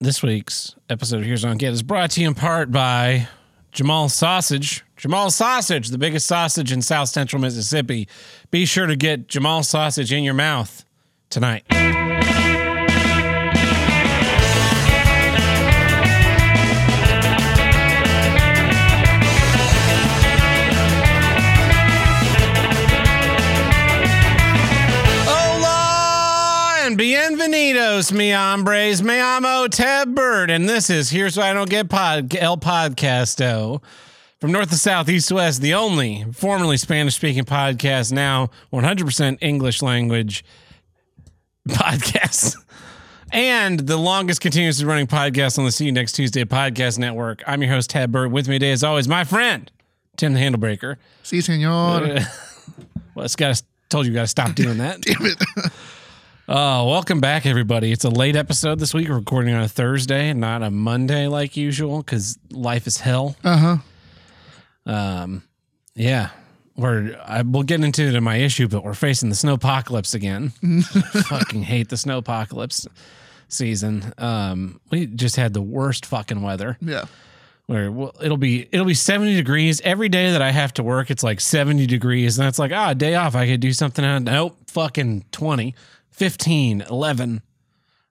This week's episode of Here's On Get is brought to you in part by Jamal Sausage. Jamal Sausage, the biggest sausage in South Central Mississippi. Be sure to get Jamal Sausage in your mouth tonight. Hola and bienvenidos, mi hombres. Me amo Ted Bird, and this is Here's Why I Don't Get pod, El Podcasto. From north to south, east to west, the only formerly Spanish speaking podcast, now 100% English language podcast. And the longest continuously running podcast on the See You Next Tuesday podcast network. I'm your host, Ted Bird. With me today, as always, my friend, Tim the Handlebreaker. Si, senor. Well, it's got to, told you got to stop doing that. Damn it. Oh, welcome back, everybody. It's a late episode this week. We're recording on a Thursday, not a Monday like usual, because life is hell. Uh huh. Um, yeah, we're I, we'll get into it in my issue, but we're facing the snowpocalypse again. fucking hate the snowpocalypse season. Um, we just had the worst fucking weather. Yeah. Where well, it'll be it'll be 70 degrees every day that I have to work. It's like 70 degrees, and that's like ah, day off. I could do something. Out. Nope, fucking 20, 15, 11.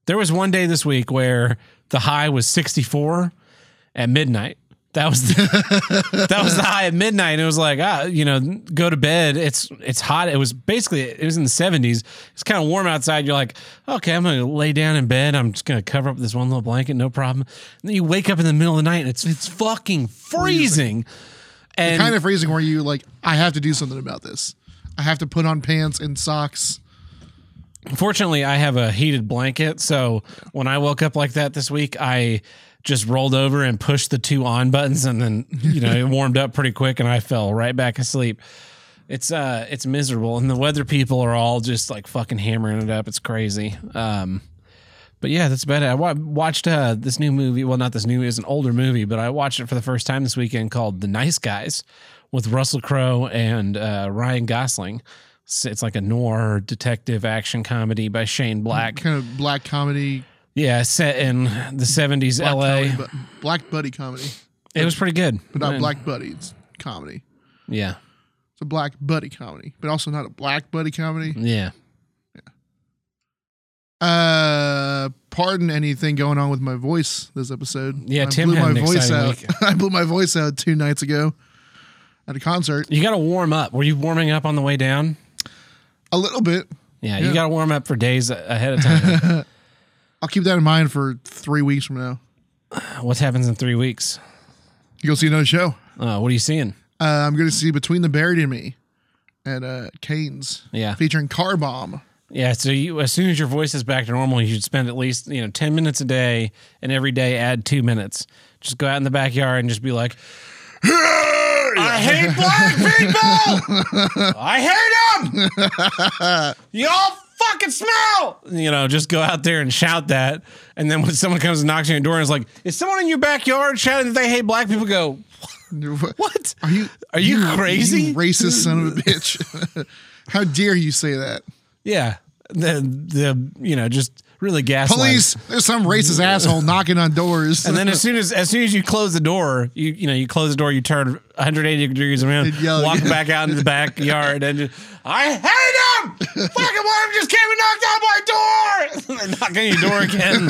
There was one day this week where the high was 64 at midnight. That was the, that was the high at midnight. And it was like ah, you know, go to bed. It's it's hot. It was basically it was in the 70s. It's kind of warm outside. You're like, okay, I'm gonna lay down in bed. I'm just gonna cover up this one little blanket, no problem. And then you wake up in the middle of the night and it's it's fucking freezing. And kind of freezing where you like, I have to do something about this. I have to put on pants and socks. Fortunately, I have a heated blanket, so when I woke up like that this week, I just rolled over and pushed the two on buttons, and then you know it warmed up pretty quick, and I fell right back asleep. It's uh, it's miserable, and the weather people are all just like fucking hammering it up. It's crazy. Um, but yeah, that's about it. I wa- watched uh this new movie. Well, not this new, it's an older movie, but I watched it for the first time this weekend called The Nice Guys with Russell Crowe and uh, Ryan Gosling. It's, like a noir detective action comedy by Shane Black. Kind of black comedy. Yeah, set in the 70s Black LA. comedy, black buddy comedy. It was pretty good. But not black buddy. It's comedy. Yeah. It's a black buddy comedy, but also not a black buddy comedy. Yeah. Uh, pardon anything going on with my voice this episode. Yeah, I Tim blew had my an voice out. I blew my voice out two nights ago at a concert. You got to warm up. Were you warming up on the way down? A little bit. Yeah, Yeah. you got to warm up for days ahead of time. I'll keep that in mind for three weeks from now. what happens in three weeks? You go see another show. Uh, what are you seeing? Uh, I'm going to see Between the Buried and Me at uh, Cain's Yeah. featuring Car Bomb. Yeah. So you, as soon as your voice is back to normal, you should spend at least, you know, 10 minutes a day and every day add two minutes. Just go out in the backyard and just be like, I hate black people. I hate them. You all fucking smell. You know, just go out there and shout that. And then when someone comes and knocks on your door and is like, is someone in your backyard shouting that they hate black people? Go, what? Are you Are you crazy? you racist son of a bitch? How dare you say that? Yeah. The, the, you know, just really gaslight. Police, there's some racist asshole knocking on doors. And then as soon as as soon as you close the door, you you know you close the door, you turn 180 degrees around, And yell, walk yeah. back out into the backyard, and just, I hate him. Fucking one of them just came and knocked on my door. and knock on your door again.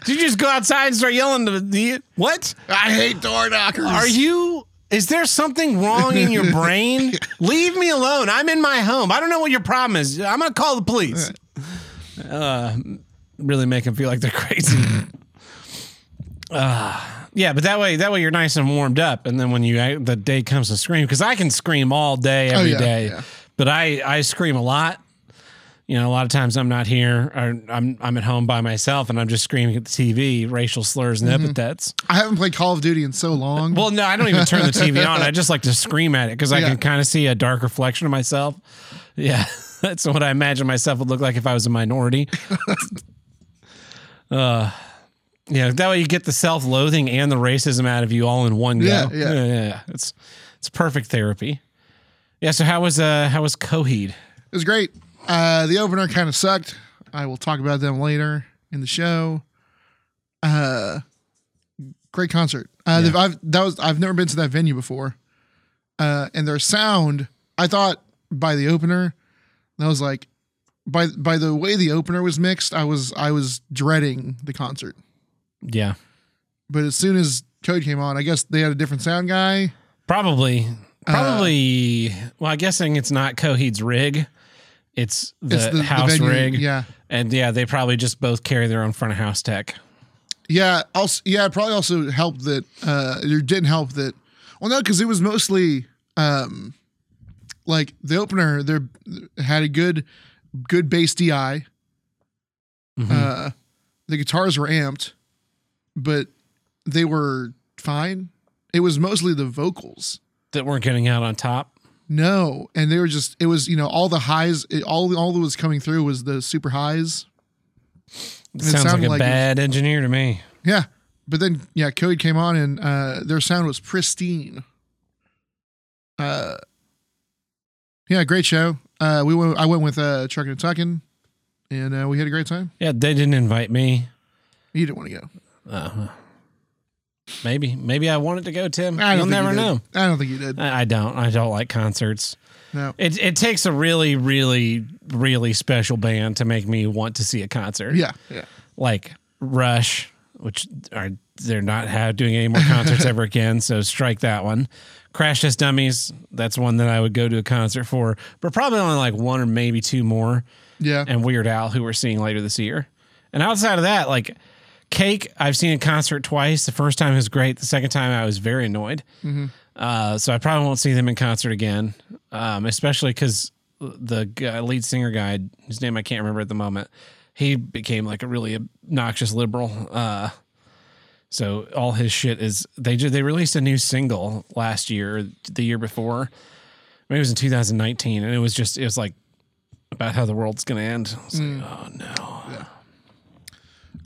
Did you just go outside and start yelling to the what? I hate door knockers. Are you? Is there something wrong in your brain? Leave me alone. I'm in my home. I don't know what your problem is. I'm gonna call the police. Uh, really make them feel like they're crazy. uh, yeah, but that way, that way you're nice and warmed up, and then when you the day comes to scream, because I can scream all day every day, yeah, yeah. but I I scream a lot. You know, a lot of times I'm not here, or I'm I'm at home by myself, and I'm just screaming at the TV, racial slurs and epithets. I haven't played Call of Duty in so long. Well, no, I don't even turn the TV on. I just like to scream at it because I Yeah. can kind of see a dark reflection of myself. Yeah, that's what I imagine myself would look like if I was a minority. uh, yeah, that way you get the self-loathing and the racism out of you all in one go. Yeah, yeah. yeah, yeah. It's it's perfect therapy. Yeah. So how was uh how was Coheed? It was great. Uh, the opener kind of sucked. I will talk about them later in the show. Uh, great concert. Uh, Yeah. I've that was I've never been to that venue before. Uh, and their sound, I thought by the opener, I was like, by by the way the opener was mixed, I was I was dreading the concert. Yeah. But as soon as Coheed came on, I guess they had a different sound guy. Probably. Uh, Probably. well, I'm guessing it's not Coheed's rig. It's the, It's the, the house venue. rig. Yeah. And yeah, they probably just both carry their own front of house tech. Yeah, also yeah, it probably also helped that uh it didn't help that well no, because it was mostly um like the opener there had a good good bass DI. Mhm. Uh the guitars were amped, but they were fine. It was mostly the vocals. that weren't getting out on top. No, and they were just it was, you know, all the highs, it, all all that was coming through was the super highs. It It sounds like a like it was- bad engineer to me. Yeah. But then yeah, Coheed came on and uh their sound was pristine. Uh Yeah, great show. Uh we went I went with uh Truckin' and Tuckin and uh we had a great time. Yeah, they didn't invite me. You didn't want to go. Uh, maybe, maybe I wanted to go, Tim. I You'll never you know. I don't think you did. I, I don't. I don't like concerts. No. It it takes a really, really, really special band to make me want to see a concert. Yeah. Yeah. Like Rush, which are they're not ha doing any more concerts ever again. So strike that one. Crash Test Dummies. That's one that I would go to a concert for, but probably only like one or maybe two more. Yeah. and Weird Al, who we're seeing later this year. And outside of that, like Cake, I've seen a concert twice. The first time was great. The second time, I was very annoyed. Uh, so I probably won't see them in concert again, um, especially because the guy, lead singer guy, whose name I can't remember at the moment, he became like a really obnoxious liberal. Uh, so all his shit is they ju- they released a new single last year, or the year before, maybe it was in 2019, and it was just it was like about how the world's gonna end. I was like, oh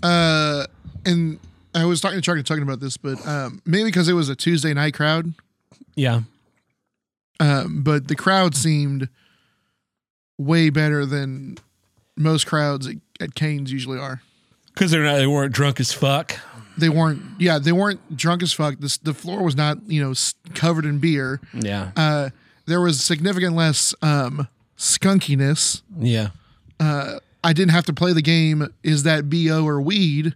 no. Uh and I was talking to Chuck and talking about this, but um maybe because it was a Tuesday night crowd. Yeah. Um, but the crowd seemed way better than most crowds at, at Cain's usually are. Because they're not, they weren't drunk as fuck. They weren't, yeah, they weren't drunk as fuck. This, the floor was not, you know, covered in beer. Yeah. Uh, there was significant less um, skunkiness. Yeah. I didn't have to play the game. Is that bo or weed?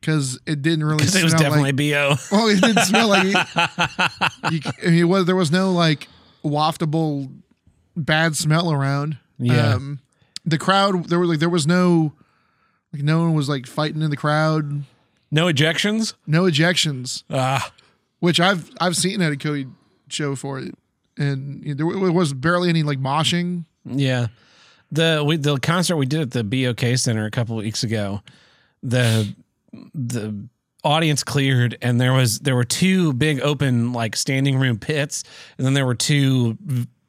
Because it didn't really. Because it was smell definitely Like, BO. well, it didn't smell like. It, you, I mean, there was no like waftable bad smell around. Yeah. Um, the crowd there was like there was no like no one was like fighting in the crowd. No ejections? No ejections. Ah. which I've I've seen at a Coheed show for it, and you know, there was barely any like moshing. Yeah. The we the concert we did at the BOK Center a couple weeks ago, the the audience cleared and there was there were two big open like standing room pits and then there were two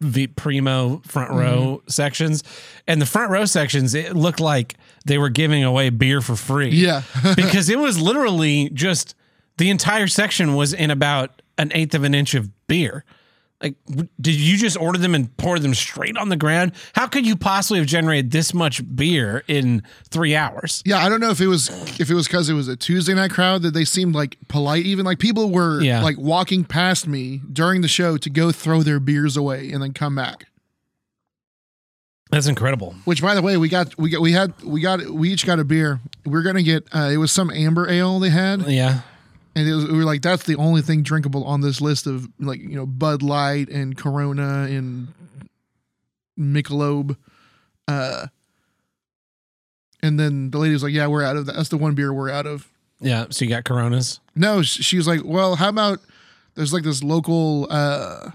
v- primo front row mm-hmm. sections. And the front row sections it looked like they were giving away beer for free. Yeah, because it was literally just the entire section was in about an eighth of an inch of beer. Like, did you just order them and pour them straight on the ground? How could you possibly have generated this much beer in three hours? yeah. I don't know if it was if it was because it was a Tuesday night crowd that they seemed like polite. Even like people were Yeah. like walking past me during the show to go throw their beers away and then come back. That's incredible. Which, by the way, we got we got we had we got we each got a beer. We are gonna get uh, it was some amber ale they had, Yeah. And it was, we were like, that's the only thing drinkable on this list of like you know Bud Light and Corona and Michelob. Uh, and then the lady was like, "Yeah, we're out of that. That's the one beer we're out of." Yeah. So you got Coronas. No, sh- she was like, "Well, how about there's like this local uh,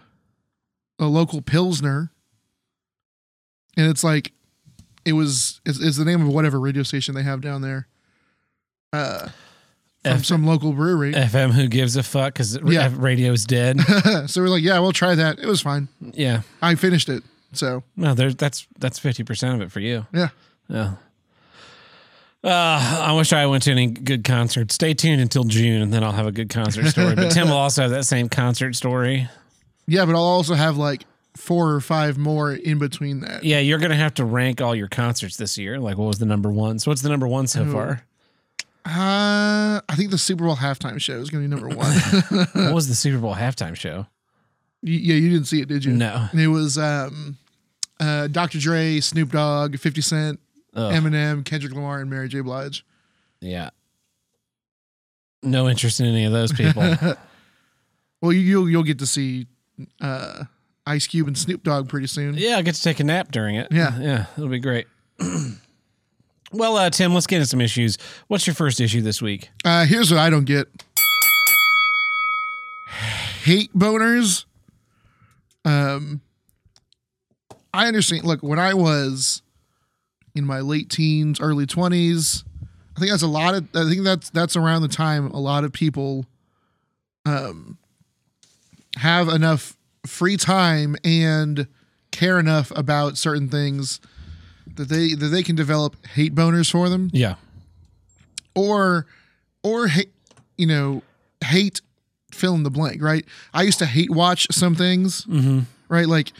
a local pilsner, and it's like it was it's, it's the name of whatever radio station they have down there." Uh, from F- some local brewery. FM, who gives a fuck? Because Yeah. radio's dead. so we're like, yeah, we'll try that. It was fine. yeah. I finished it. So No, there's that's that's fifty percent of it for you. yeah. Yeah. Uh, I wish I went to any good concerts. Stay tuned until June, and then I'll have a good concert story. But Tim will also have that same concert story. Yeah, but I'll also have like four or five more in between that. Yeah, you're gonna have to rank all your concerts this year. Like, what was the number one? So, what's the number one so far? Uh, I think the Super Bowl halftime show is going to be number one. what was the Super Bowl halftime show? Y- yeah, you didn't see it, did you? No. It was um, uh, Dr. Dre, Snoop Dogg, 50 Cent, Ugh. Eminem, Kendrick Lamar, and Mary J. Blige. Yeah. No interest in any of those people. Well, you, you'll you'll get to see uh, Ice Cube and Snoop Dogg pretty soon. yeah, I get to take a nap during it. Yeah. Yeah, it'll be great. well, uh, Tim, let's get into some issues. What's your first issue this week? Uh, here's what I don't get: hate boners. Um, I understand. Look, when I was in my late teens, early twenties, I think that's a lot of. I think that's that's around the time a lot of people, um, have enough free time and care enough about certain things that they that they can develop hate boners for them Yeah. or or hate you know hate fill in the blank right i used to hate watch some things Mm-hmm. right like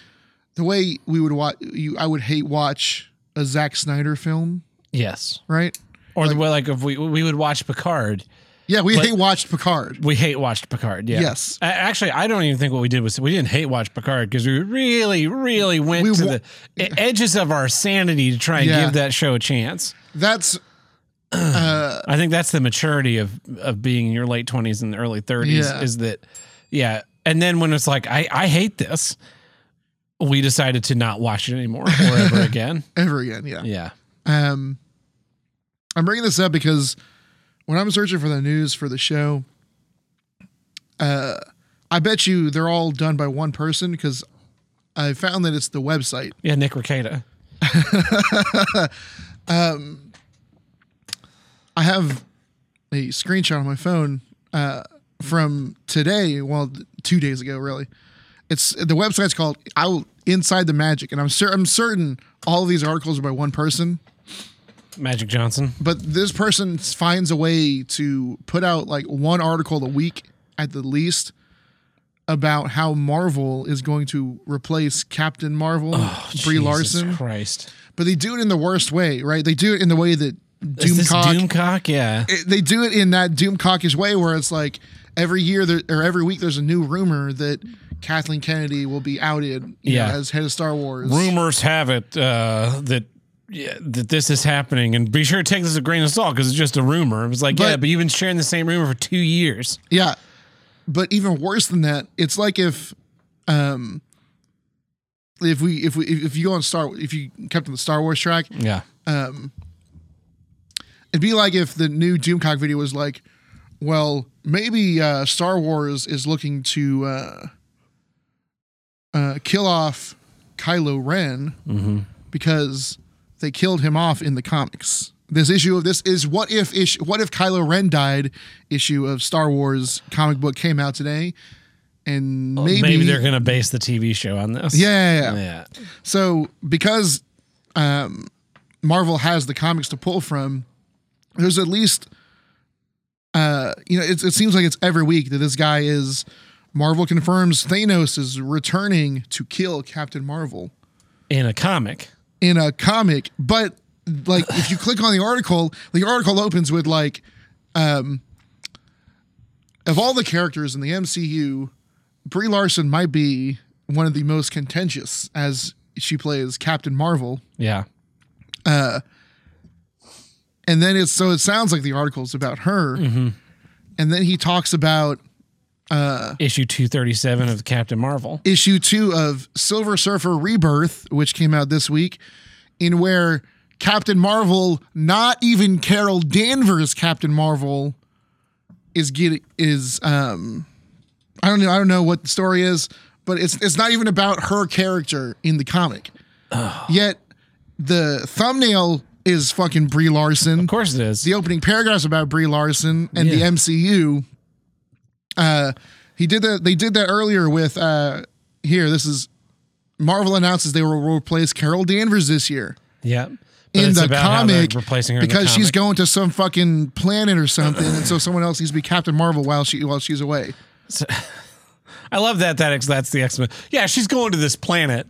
the way we would watch you i would hate watch a Zack snyder film Yes. right Or the way, like, if we we would watch Picard, yeah we But- hate watched picard we hate watched Picard. Yeah. Yes. A- Actually, I don't even think what we did was we didn't hate watch Picard because we really, really went We to wa- the edges of our sanity to try and Yeah. give that show a chance. that's uh I think that's the maturity of of being in your late twenties and early thirties. Yeah. Is that, yeah. And then when it's like, I I hate this, we decided to not watch it anymore or ever again. ever again yeah Yeah. um i'm bringing this up because when i'm searching for the news for the show uh i bet you they're all done by one person because i found that it's the website Yeah. Nick Ricada. I have a screenshot on my phone uh, from today. Well, two days ago, really. It's the website's called "I Inside the Magic," and I'm cer- I'm certain all of these articles are by one person. Magic Johnson. But this person finds a way to put out like one article a week at the least about how Marvel is going to replace Captain Marvel, Brie Oh, Jesus Larson. Christ. But they do it in the worst way, right? They do it in the way that Doomcock Doomcock? Yeah. it- they do it in that Doomcockish way where it's like every year there, or every week there's a new rumor that Kathleen Kennedy will be outed you Yeah. know, as head of Star Wars. rumors have it uh, that yeah, that this is happening, and be sure to take this with a grain of salt because it's just a rumor. It was like, yeah, But- but you've been sharing the same rumor for two years. Yeah. But even worse than that, it's like if um if we if we if you go on Star if you kept on the Star Wars track, Yeah, um it'd be like if the new Doomcock video was like, well, maybe uh Star Wars is looking to uh uh kill off Kylo Ren because they killed him off in the comics. This issue of this is what if issue what if Kylo Ren died issue of Star Wars comic book came out today and maybe, maybe, they're gonna base the TV show on this. yeah, yeah, yeah. yeah. So because um, Marvel has the comics to pull from, there's at least uh, you know it, it seems like it's every week that this guy is Marvel confirms Thanos is returning to kill Captain Marvel In a comic, in a comic, but like if you click on the article, the article opens with like um of all the characters in the MCU, Brie Larson might be one of the most contentious as she plays Captain Marvel. yeah, Uh, And then it's so it sounds like the article's about her. And then he talks about issue two thirty seven of Captain Marvel. issue two of Silver Surfer Rebirth, which came out this week, in where Captain Marvel, not even Carol Danvers Captain Marvel, is getting is um I don't know I don't know what the story is, but it's it's not even about her character in the comic. Yet the thumbnail is fucking Brie Larson Of course, it is. the opening paragraphs about Brie Larson and the MCU. Uh, he did that. They did that earlier with uh, here. This is Marvel announces they will replace Carol Danvers this year yeah, But in the about how they're comic replacing her because she's going to some fucking planet or something, and so someone else needs to be Captain Marvel while she while she's away. I love that. That that's the X Men. Yeah, she's going to this planet.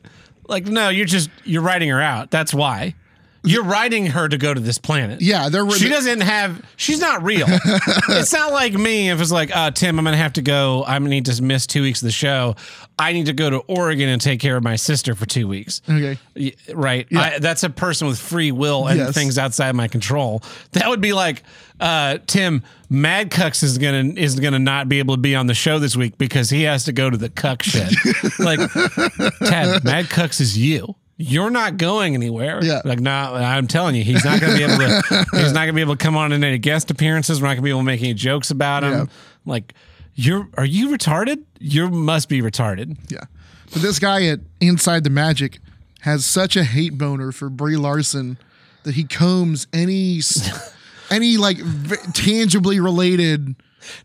Like, no, you're just you're writing her out. That's why. You're writing her to go to this planet. Yeah, there were She doesn't have. She's not real. it's not like me. If it's like, uh, Tim, I'm gonna have to go. I'm gonna need to miss two weeks of the show. I need to go to Oregon and take care of my sister for two weeks. Okay. Y- Right. I, that's a person with free will and Yes. things outside my control. That would be like, uh, Tim, Mad Cucks is gonna is gonna not be able to be on the show this week because he has to go to the cuck shed. like, Ted, Mad Cucks is you. You're not going anywhere. Yeah. Like, no, I'm telling you, he's not gonna be able to. he's not gonna be able to come on in any guest appearances. We're not gonna be able to make any jokes about him. Yeah. Like, you're are you retarded? You must be retarded. Yeah. But this guy at Inside the Magic has such a hate boner for Brie Larson that he combs any any like v- tangibly related.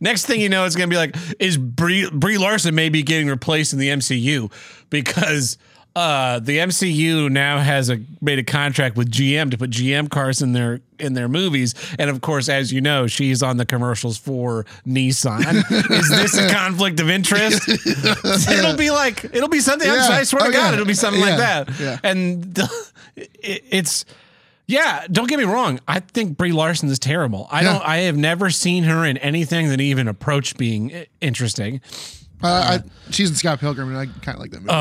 Next thing you know, it's gonna be like, is Brie, Brie Larson maybe getting replaced in the MCU because uh, the MCU now has a made a contract with GM to put GM cars in their in their movies, and of course, as you know, she's on the commercials for Nissan. is this a conflict of interest? it'll be like it'll be something. Yeah. I swear Oh, to God, yeah. it'll be something like that. Yeah. And it, it's. Yeah, don't get me wrong. I think Brie Larson is terrible. I Yeah. don't. I have never seen her in anything that even approached being interesting. Uh, I, she's in Scott Pilgrim, and I kind of like that movie.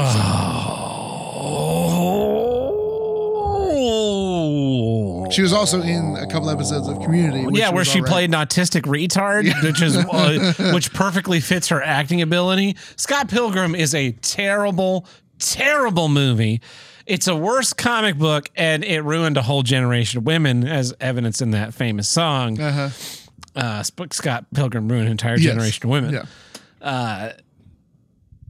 Oh, She was also in a couple episodes of Community. which yeah, where she right. played an autistic retard, which is uh, which perfectly fits her acting ability. Scott Pilgrim is a terrible, terrible movie. It's a worse comic book, and it ruined a whole generation of women, as evidence in that famous song. Uh-huh. Uh, Scott Pilgrim ruined an entire Yes. generation of women. Yeah.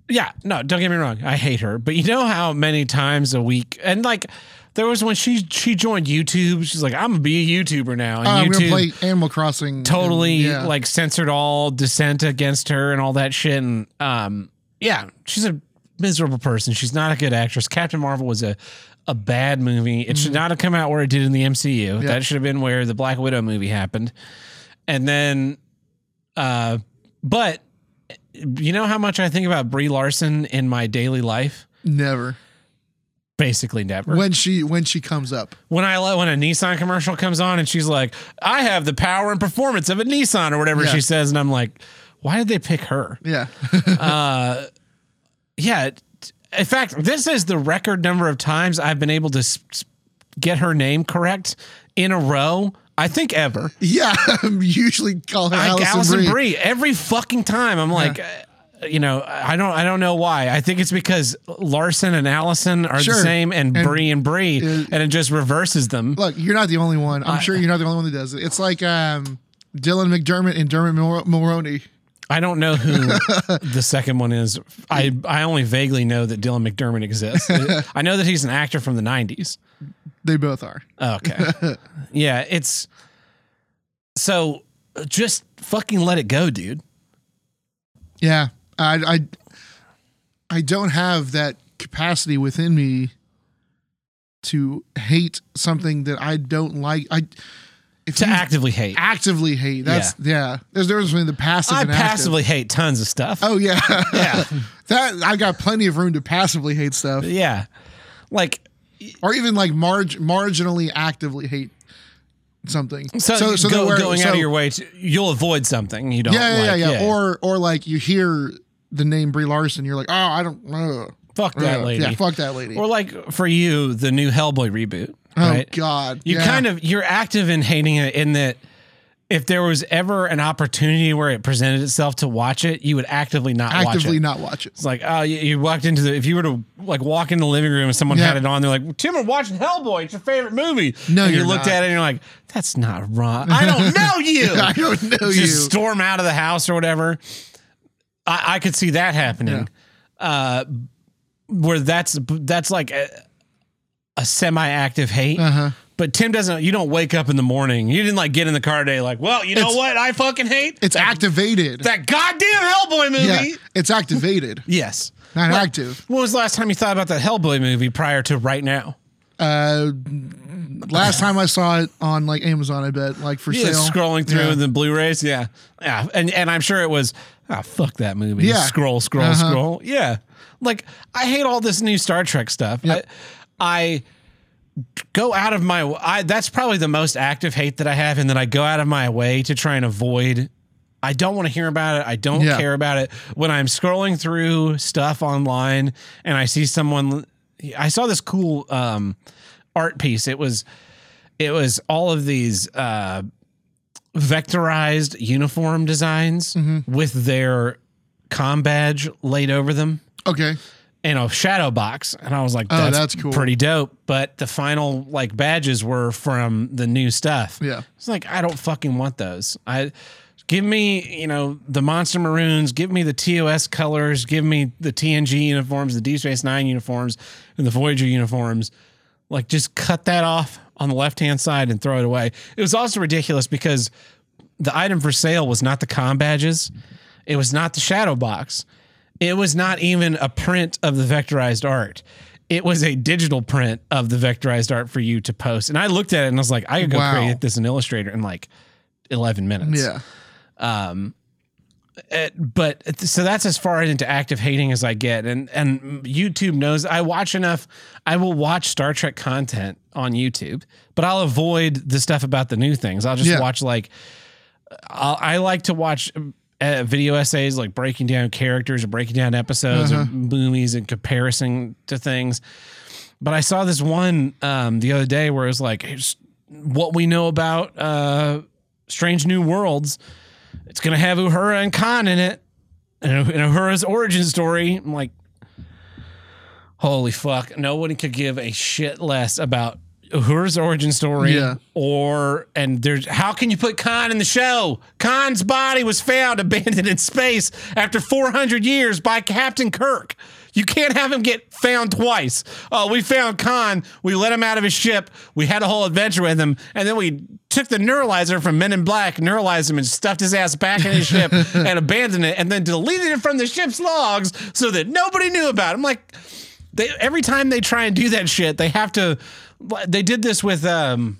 Yeah, no, don't get me wrong. I hate her, but you know how many times a week, and like there was when she she joined YouTube. She's like, I'm gonna be a YouTuber now, and Uh, YouTube gonna play Animal Crossing. and- totally yeah. like censored all dissent against her and all that shit. And um, yeah, she's a miserable person. She's not a good actress. Captain Marvel was a a bad movie. It should not have come out where it did in the MCU. Mm-hmm. Yeah. That should have been where the Black Widow movie happened. And then, uh, but you know how much I think about Brie Larson in my daily life? never Basically never. when she when she comes up. when I when a Nissan commercial comes on and she's like, "I have the power and performance of a Nissan" or whatever Yeah. she says, and I'm like, "Why did they pick her?" Yeah. Uh, yeah. In fact, this is the record number of times I've been able to s- s- get her name correct in a row. I think ever. yeah. I'm usually call her Allison, Allison Brie. Brie. Every fucking time, I'm like. uh, You know, I don't. I don't know why. I think it's because Larson and Allison are Sure. the same, and, And- Brie and Brie, Uh, and it just reverses them. Look, you're not the only one. I'm sure you're not the only one that does it. It's like um, Dylan McDermott and Dermot Mul- Mulroney. I don't know who the second one is. I I only vaguely know that Dylan McDermott exists. I know that he's an actor from the '90s. They both are. Okay, yeah, it's so just fucking let it go, dude. Yeah, I, I, I don't have that capacity within me to hate something that I don't like. I To actively hate, actively hate, that's yeah. There's there between the passive I and active. passively hate tons of stuff. Oh yeah, Yeah. that I got plenty of room to passively hate stuff, Yeah, like or even like marg- marginally actively hate something. so, so, so go, we're- going out of your way to you'll avoid something you don't. yeah, yeah, like. yeah, yeah, Or or like you hear the name Brie Larson, you're like, oh, I don't. Uh, fuck that uh, lady. Yeah, fuck that lady. Or like for you, the new Hellboy reboot. oh right? God, You yeah. kind of you're active in hating it in that if there was ever an opportunity where it presented itself to watch it, you would actively not watch actively it. not watch it. It's like, oh, you, you walked into the if you were to like walk in the living room and someone Yeah. had it on, they're like, Tim, we're watching Hellboy. It's your favorite movie. No, and you looked not. at it and you're like, that's not wrong. I don't know you. I don't know Just you. storm out of the house or whatever. I, I could see that happening. Uh, where that's that's like a, a semi-active hate. Uh-huh. But Tim doesn't. You don't wake up in the morning. You didn't like get in the car today. Like, well, you know It's- what? I fucking hate It's activated. that goddamn Hellboy movie. yeah, it's activated, Yes. not active. When was the last time you thought about that Hellboy movie prior to right now? Uh, last time I saw it on like Amazon, I bet like for Yeah, sale. scrolling through Yeah. the Blu-rays. Yeah, yeah, and and I'm sure it was. Ah, fuck that movie. Yeah. scroll, scroll, Uh-huh. scroll. Yeah, like I hate all this new Star Trek stuff. Yep. I, I go out of my I that's probably the most active hate that I have and that I go out of my way to try and avoid I don't want to hear about it. I don't Yeah. care about it. When I'm scrolling through stuff online and I see someone I saw this cool um art piece. It was it was all of these uh vectorized uniform designs Mm-hmm. with their com badge laid over them Okay. In a shadow box. And i was like Oh, that's, that's cool. pretty dope. But the final like badges were from the new stuff. Yeah. it's like i don't fucking want those. I give me you know the monster maroons give me the tos colors give me the tng uniforms the Deep Space Nine uniforms and the voyager uniforms. Like just cut that off on the left hand side and throw it away. It was also ridiculous because the item for sale was not the com badges. It was not the shadow box it was not even a print of the vectorized art. It was a digital print of the vectorized art for you to post. And I looked at it and I was like, I could go Wow. create this in Illustrator in like 11 minutes. Yeah. Um, it- but so that's as far into active hating as I get. And and YouTube knows I watch enough. I will watch Star Trek content on YouTube, but I'll avoid the stuff about the new things. I'll just Yeah. watch like I'll, I like to watch video essays like breaking down characters or breaking down episodes Uh-huh. of movies and comparison to things. But I saw this one um, the other day where it was like what we know about uh, Strange New Worlds. It's gonna have Uhura and Khan in it, and, and Uhura's origin story. I'm like, holy fuck! Nobody could give a shit less about Uhura's origin story. Yeah. Or and there's how can you put Khan in the show? Khan's body was found abandoned in space after 400 years by Captain Kirk. You can't have him get found twice. Oh, we found Khan. We let him out of his ship. We had a whole adventure with him, and then we took the neuralizer from Men in Black, neuralized him, and stuffed his ass back in his ship and abandoned it, and then deleted it from the ship's logs so that nobody knew about it. I'm like, they every time they try and do that shit, they have to. They did this with um,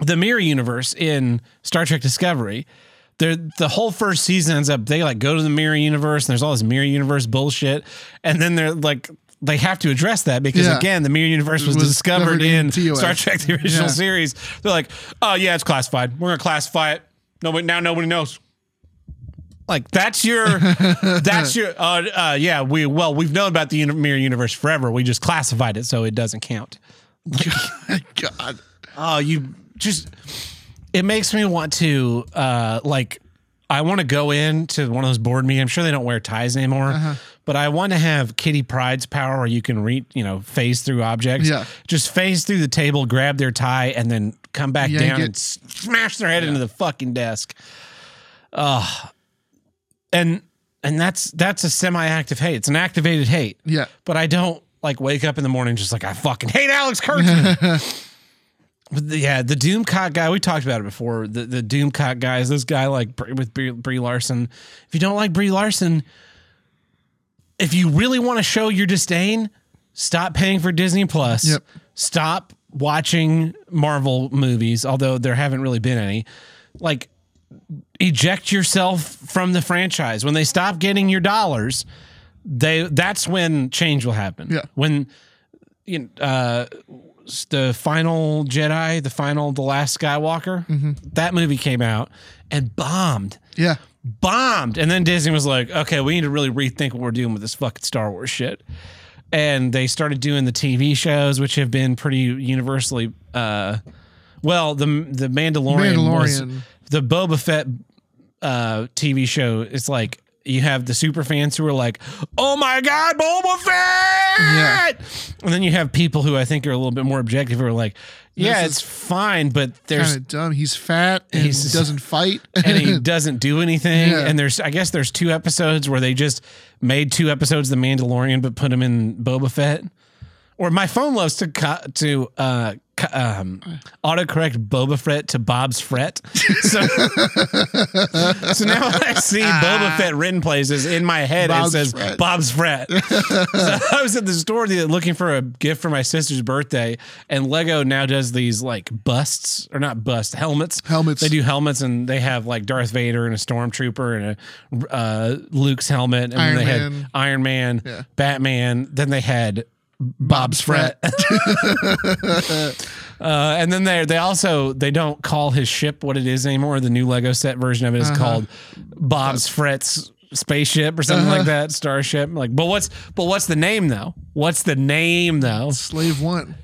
the Mirror Universe in Star Trek Discovery. They're, the whole first season ends up they like go to the Mirror Universe and there's all this Mirror Universe bullshit, and then they're like they have to address that because Yeah. again the Mirror Universe was, was discovered in in Star Trek the original Yeah. series. They're like, oh yeah, it's classified. We're gonna classify it. Nobody now nobody knows. Like that's your that's your uh, uh yeah we well we've known about the mirror universe forever we just classified it so it doesn't count God. oh you just it makes me want to uh like I want to go into one of those board meetings I'm sure they don't wear ties anymore Uh-huh. but I want to have Kitty Pryde's power where you can read you know phase through objects Yeah. just phase through the table grab their tie and then come back Yank down it. and smash their head into the fucking desk uh and and that's that's a semi-active hate it's an activated hate Yeah. but I don't like wake up in the morning just like I fucking hate Alex Kurtzman. but the, yeah, the Doomcock guy, we talked about it before. The the Doomcock guy is this guy like with Brie, Brie Larson. If you don't like Brie Larson, if you really want to show your disdain, stop paying for Disney Plus. Yep. Stop watching Marvel movies, although there haven't really been any. Like eject yourself from the franchise. When they stop getting your dollars, they that's when change will happen. Yeah. When you know, uh the final Jedi, the final The Last Skywalker, Mm-hmm. that movie came out and bombed. Yeah. Bombed. And then Disney was like, okay, we need to really rethink what we're doing with this fucking Star Wars shit. And they started doing the TV shows, which have been pretty universally uh well, the the Mandalorian, was Mandalorian. the Boba Fett uh, TV show. It's like you have the super fans who are like, "Oh my god, Boba Fett!" Yeah. And then you have people who I think are a little bit more objective who are like, "Yeah, This it's fine, but there's Kind of dumb. He's fat and He's- doesn't fight. and he doesn't do anything. Yeah. And there's, I guess, there's two episodes where they just made two episodes of The Mandalorian, but put him in Boba Fett. Or my phone loves to cut to uh, um, autocorrect Boba Fett to Bob's Fret. So, so now I see Boba Fett written places in my head, Bob's it says Fret. Bob's Fret. so I was at the store the- looking for a gift for my sister's birthday, and Lego now does these like busts or not busts helmets. Helmets. They do helmets, and they have like Darth Vader and a stormtrooper and a uh, Luke's helmet, and Iron then they Man. had Iron Man, Yeah. Batman. Then they had Bob's Fret. uh, and then they they also they don't call his ship what it is anymore. The new Lego set version of it is Uh-huh. called Bob's Fret's spaceship or something Uh-huh. like that, starship. Like, but what's but what's the name though? What's the name though? Slave one.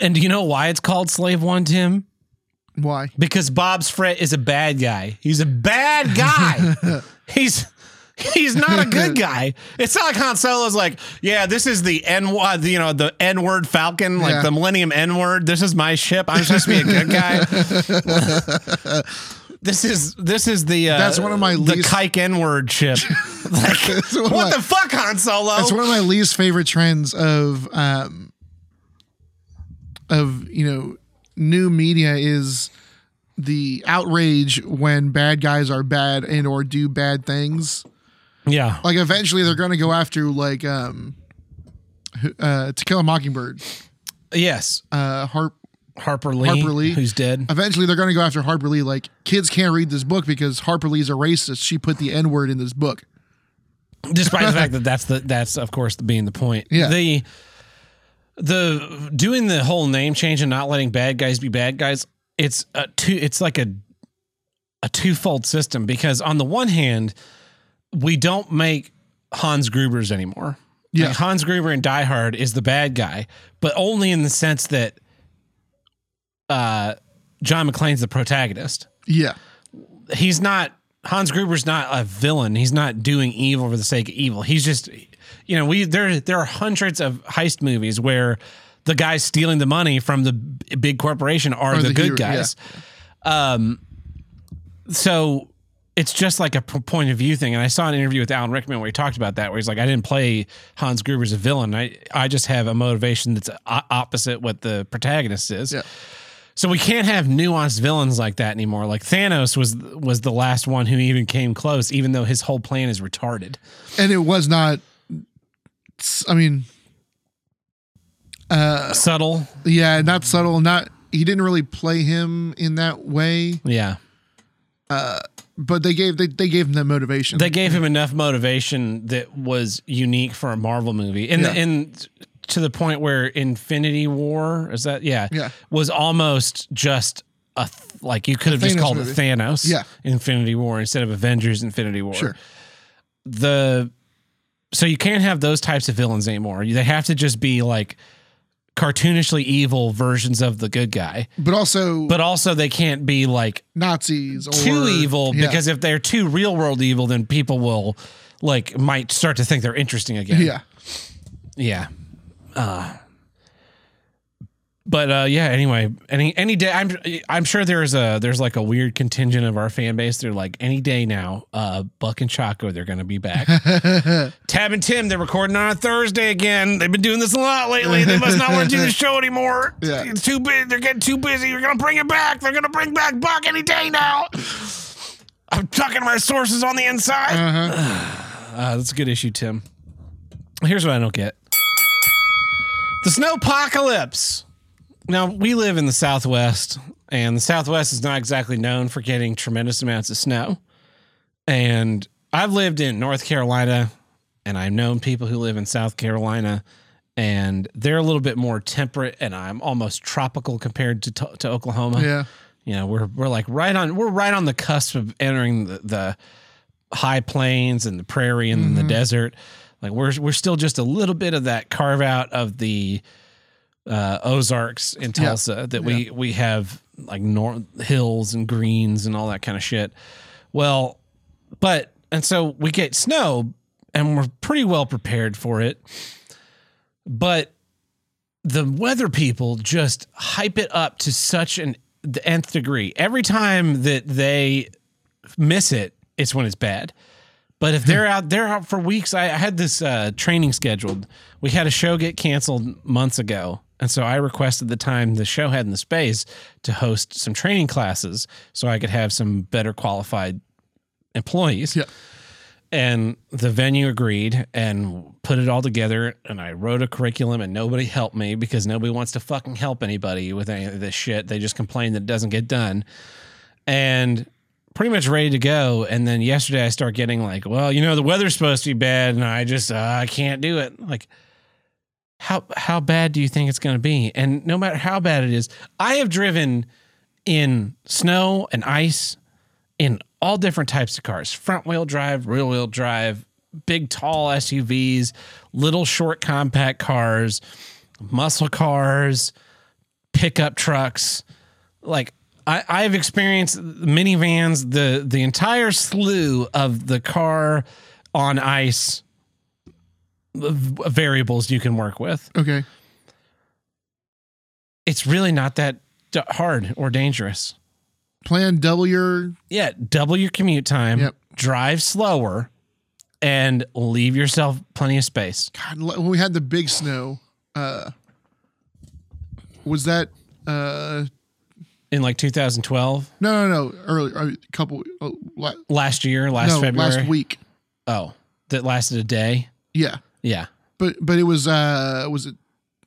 And do you know why it's called Slave One, Tim? Why? Because Bob's Fret is a bad guy. He's a bad guy. he's he's not a good guy. It's not like Han Solo's like, yeah, this is the N uh, you know the N word Falcon, like Yeah. the Millennium N word. This is my ship. I'm supposed to be a good guy. this is this is the uh, That's one of my the least- Kike N word ship. like, That's one of what my- the fuck, Han Solo? That's one of my least favorite trends of um of you know new media is the outrage when bad guys are bad and or do bad things. Yeah, Like eventually they're going to go after like um uh To Kill a Mockingbird. yes, Uh Harp Harper Lee, Harper Lee. who's dead. eventually they're going to go after Harper Lee like kids can't read this book because Harper Lee's a racist. She put the N-word in this book. despite the fact that that's the that's of course being the point. Yeah. The the doing the whole name change and not letting bad guys be bad guys. It's a two. It's like a a twofold system because on the one hand, we don't make Hans Gruber's anymore. Yeah. Like Hans Gruber in Die Hard is the bad guy, but only in the sense that uh, John McClane's the protagonist Yeah. he's not Hans Gruber's not a villain. He's not doing evil for the sake of evil. He's just you know, we there there are hundreds of heist movies where the guys stealing the money from the big corporation are Or the, the good hero, guys. Um so it's just like a point of view thing. And I saw an interview with Alan Rickman where he talked about that, where he's like, I didn't play Hans Gruber as a villain. I, I just have a motivation that's opposite what the protagonist is. Yeah. So we can't have nuanced villains like that anymore. Like Thanos was was the last one who even came close, even though his whole plan is retarded. And it was not I mean uh Subtle, yeah, not subtle, not he didn't really play him in that way, yeah. But they gave they, they gave him that motivation. They gave him enough motivation that was unique for a Marvel movie, and Yeah. and to the point where Infinity War is that yeah Yeah. was almost just a th- like you could have just called movie. it Thanos Yeah. Infinity War instead of Avengers Infinity War. Sure. the so you can't have those types of villains anymore. They have to just be like cartoonishly evil versions of the good guy. but also But also they can't be like Nazis or too evil yeah. because if they're too real world evil then people will like might start to think they're interesting again. yeah. Yeah. Uh but uh yeah, anyway, any any day I'm I'm sure there's a there's like a weird contingent of our fan base. They're like any day now, uh Buck and Chaco, they're gonna be back. Tab and Tim, they're recording on a Thursday again. They've been doing this a lot lately. They must not want to do the show anymore. Yeah. It's too big. They're getting too busy. We're gonna bring it back. They're gonna bring back Buck any day now. I'm talking to my sources on the inside. Uh-huh. Uh, that's a good issue, Tim. Here's what I don't get. The snowpocalypse. Now, we live in the Southwest, and the Southwest is not exactly known for getting tremendous amounts of snow. And I've lived in North Carolina, and I've known people who live in South Carolina, and they're a little bit more temperate, and I'm almost tropical compared to, to Oklahoma Yeah. you know we're we're like right on we're right on the cusp of entering the, the high plains and the prairie and the mm-hmm. desert like we're we're still just a little bit of that carve out of the uh, Ozarks in Yeah. Tulsa that we we have like nor- hills and greens and all that kind of shit. Well, but and so we get snow and we're pretty well prepared for it. But the weather people just hype it up to such an the nth degree. Every time that they miss it, it's when it's bad. But if they're out, they're out for weeks. I, I had this uh, training scheduled. We had a show get canceled months ago, and so I requested the time the show had in the space to host some training classes, so I could have some better qualified employees. Yeah. And the venue agreed and put it all together. And I wrote a curriculum, and nobody helped me because nobody wants to fucking help anybody with any of this shit. They just complain that it doesn't get done. And pretty much ready to go. And then yesterday I start getting like, well, you know, the weather's supposed to be bad, and I just uh, I can't do it. Like, how how bad do you think it's going to be? And no matter how bad it is, I have driven in snow and ice in all different types of cars: front wheel drive, rear wheel drive, big tall SUVs, little short compact cars, muscle cars, pickup trucks. Like I, I've experienced minivans, the the entire slew of the car on ice variables you can work with. Okay. It's really not that d- hard or dangerous. Plan double your. Yeah, double your commute time, Yep. drive slower, and leave yourself plenty of space. God, when we had the big snow, uh, was that uh In like 2012, no no no early a couple uh, la- last year, last no February. last week Oh, that lasted a day. yeah Yeah, but but it was uh was it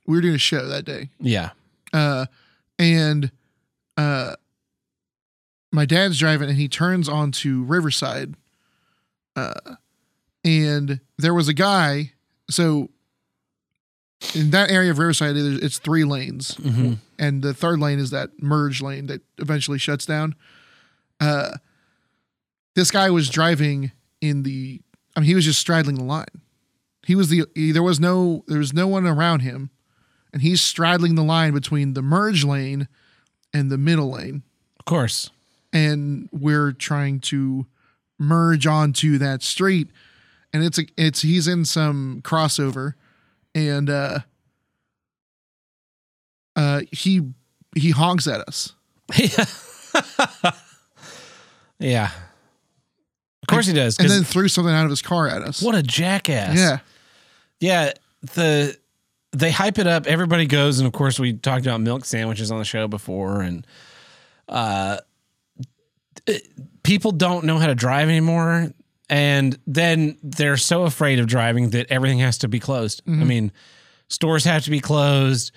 we were doing a show that day. Yeah. uh and uh my dad's driving and he turns onto Riverside uh and there was a guy so in that area of Riverside it's three lanes. Mhm. and the third lane is that merge lane that eventually shuts down. Uh this guy was driving in the I mean he was just straddling the line he was the he, there was no there was no one around him and he's straddling the line between the merge lane and the middle lane Of course. and we're trying to merge onto that street and it's a it's he's in some crossover and uh uh he he honks at us yeah. yeah. Of course he does. And then threw something out of his car at us what a jackass. yeah Yeah. The they hype it up. Everybody goes, and of course we talked about milk sandwiches on the show before, and uh, it- people don't know how to drive anymore, and then they're so afraid of driving that everything has to be closed. I mean, stores have to be closed.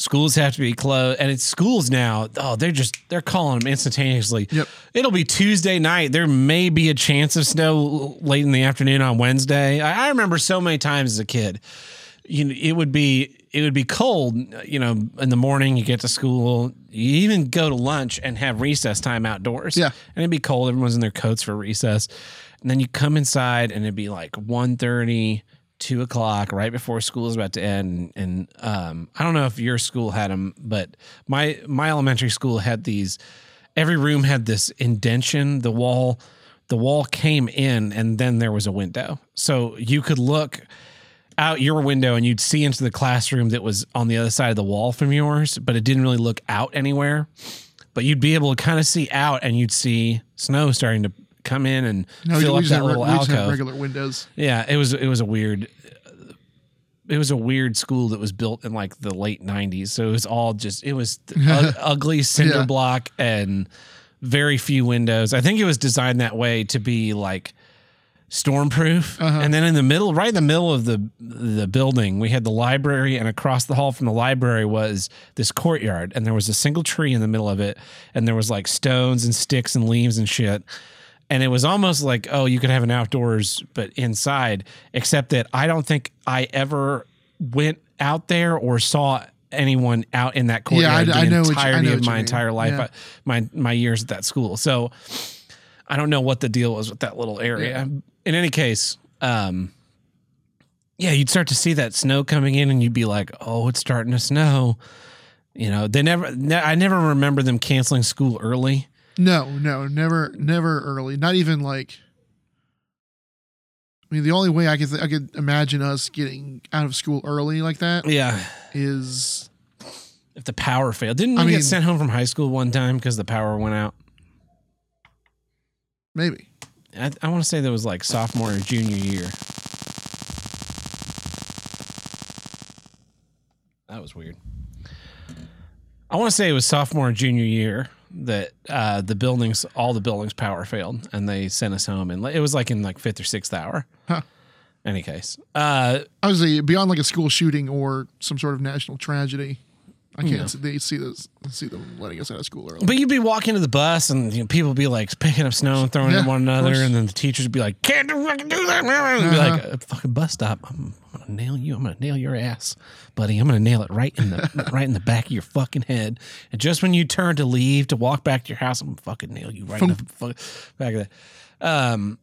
Schools have to be closed, and it's schools now. Oh, they're just they're calling them instantaneously. Yep. It'll be Tuesday night. There may be a chance of snow late in the afternoon on Wednesday. I, I remember so many times as a kid. You know, it would be it would be cold. You know, in the morning you get to school. You even go to lunch and have recess time outdoors. Yeah. and it'd be cold. Everyone's in their coats for recess, and then you come inside and it'd be like 1.30, 2 o'clock, right before school is about to end. And um, I don't know if your school had them, but my my elementary school had these. Every room had this indention. The wall, the wall came in, and then there was a window, so you could look out your window and you'd see into the classroom that was on the other side of the wall from yours, but it didn't really look out anywhere. But you'd be able to kind of see out, and you'd see snow starting to come in and no fill up that re- little alcove. regular windows Yeah, it was it was a weird it was a weird school that was built in like the late 90s. So it was all just it was u- ugly cinder Yeah. block and very few windows. I think it was designed that way to be like stormproof. Uh-huh. And then in the middle, right in the middle of the the building, we had the library and across the hall from the library was this courtyard and there was a single tree in the middle of it and there was like stones and sticks and leaves and shit and it was almost like oh you could have an outdoors but inside except that i don't think i ever went out there or saw anyone out in that Yeah, I- courtyard the you- I entirety know of my entire life Yeah. I- my my years at that school. So i don't know what the deal was with that little area. In any case um yeah you'd start to see that snow coming in and you'd be like oh it's starting to snow. You know they never ne- i never remember them canceling school early No, no, never, never early. Not even like. I mean, the only way I could th- I could imagine us getting out of school early like that yeah is if the power failed. Didn't I you mean- get sent home from high school one time because the power went out? maybe. I, I want to say that was like sophomore or junior year. That was weird. I want to say it was sophomore or junior year that uh, the buildings, all the buildings, power failed, and they sent us home, and it was like in like fifth or sixth hour. Huh. Any case, uh, I was beyond like a school shooting or some sort of national tragedy. I can't see, they see this see them letting us out of school early. But you'd be walking to the bus, and you know, people would be like picking up snow and throwing it Yeah, at one of another, course. and then the teachers would be like, "Can't do fucking do that!" And be Uh-huh. like, "A "Fucking bus stop! I'm, I'm gonna nail you! I'm gonna nail your ass, buddy! I'm gonna nail it right in the right in the back of your fucking head." And just when you turn to leave to walk back to your house, I'm gonna fucking nail you right in the back of that. Um,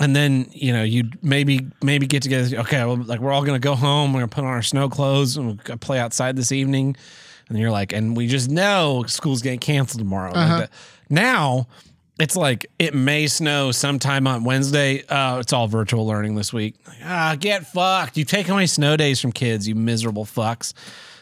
and then you know you maybe maybe get together. Okay, well, like we're all gonna go home. We're gonna put on our snow clothes and gonna play outside this evening. And you're like, and we just know school's getting canceled tomorrow. Like Uh-huh. that. Now it's like it may snow sometime on Wednesday. Uh, it's all virtual learning this week. Like, ah, get fucked. You take away snow days from kids, you miserable fucks.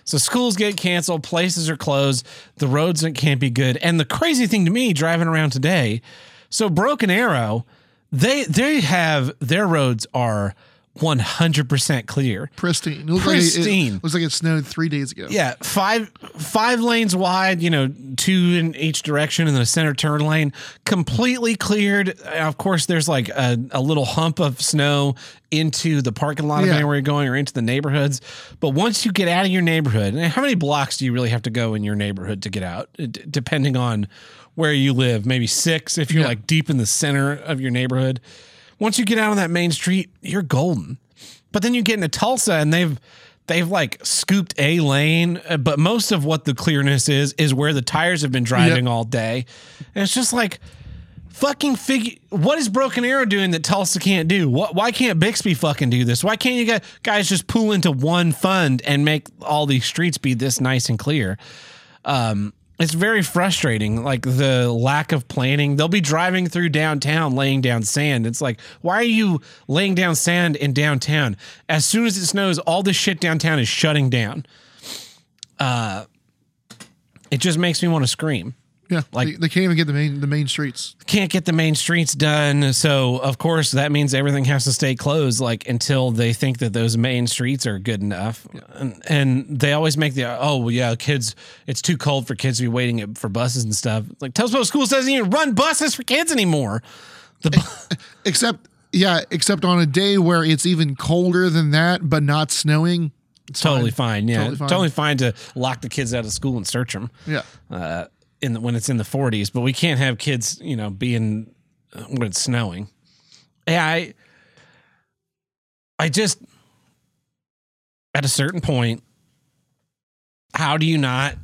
So schools get canceled, places are closed, the roads can't be good. And the crazy thing to me driving around today, so Broken Arrow, they they have their roads are 100% clear. Pristine. It looks Like it, Pristine. it looks like it snowed three days ago. Yeah, five five lanes wide, you know, two in each direction and the center turn lane completely cleared. Of course, there's like a, a little hump of snow into the parking lot of Yeah. anywhere you're going or into the neighborhoods. But once you get out of your neighborhood, and how many blocks do you really have to go in your neighborhood to get out? D- depending on where you live, maybe six if you're Yeah. like deep in the center of your neighborhood. Once you get out on that main street, you're golden. But then you get into Tulsa and they've they've like scooped a lane, uh, but most of what the clearness is is where the tires have been driving all day. And it's just like fucking figure what is Broken Arrow doing that Tulsa can't do? What why can't Bixby fucking do this? Why can't you guys, guys just pool into one fund and make all these streets be this nice and clear? um, it's very frustrating. Like the lack of planning. They'll be driving through downtown laying down sand. It's like, why are you laying down sand in downtown? As soon as it snows, all this shit downtown is shutting down. Uh, it just makes me want to scream. Yeah. Like- they, they can't even get the main the main streets. Can't get the main streets done. So, of course, that means everything has to stay closed, like until they think that those main streets are good enough. And, and they always make the, oh, well, yeah, kids, it's too cold for kids to be waiting for buses and stuff. Like, Telspo School doesn't even run buses for kids anymore. The Except yeah, except on a day where it's even colder than that, but not snowing. It's totally fine. Yeah. Totally Totally fine. fine. to lock the kids out of school and search them. Yeah. uh, in the, when it's in the 40s, but we can't have kids, you know, being uh, when it's snowing. Yeah, I, I just at a certain point, how do you not?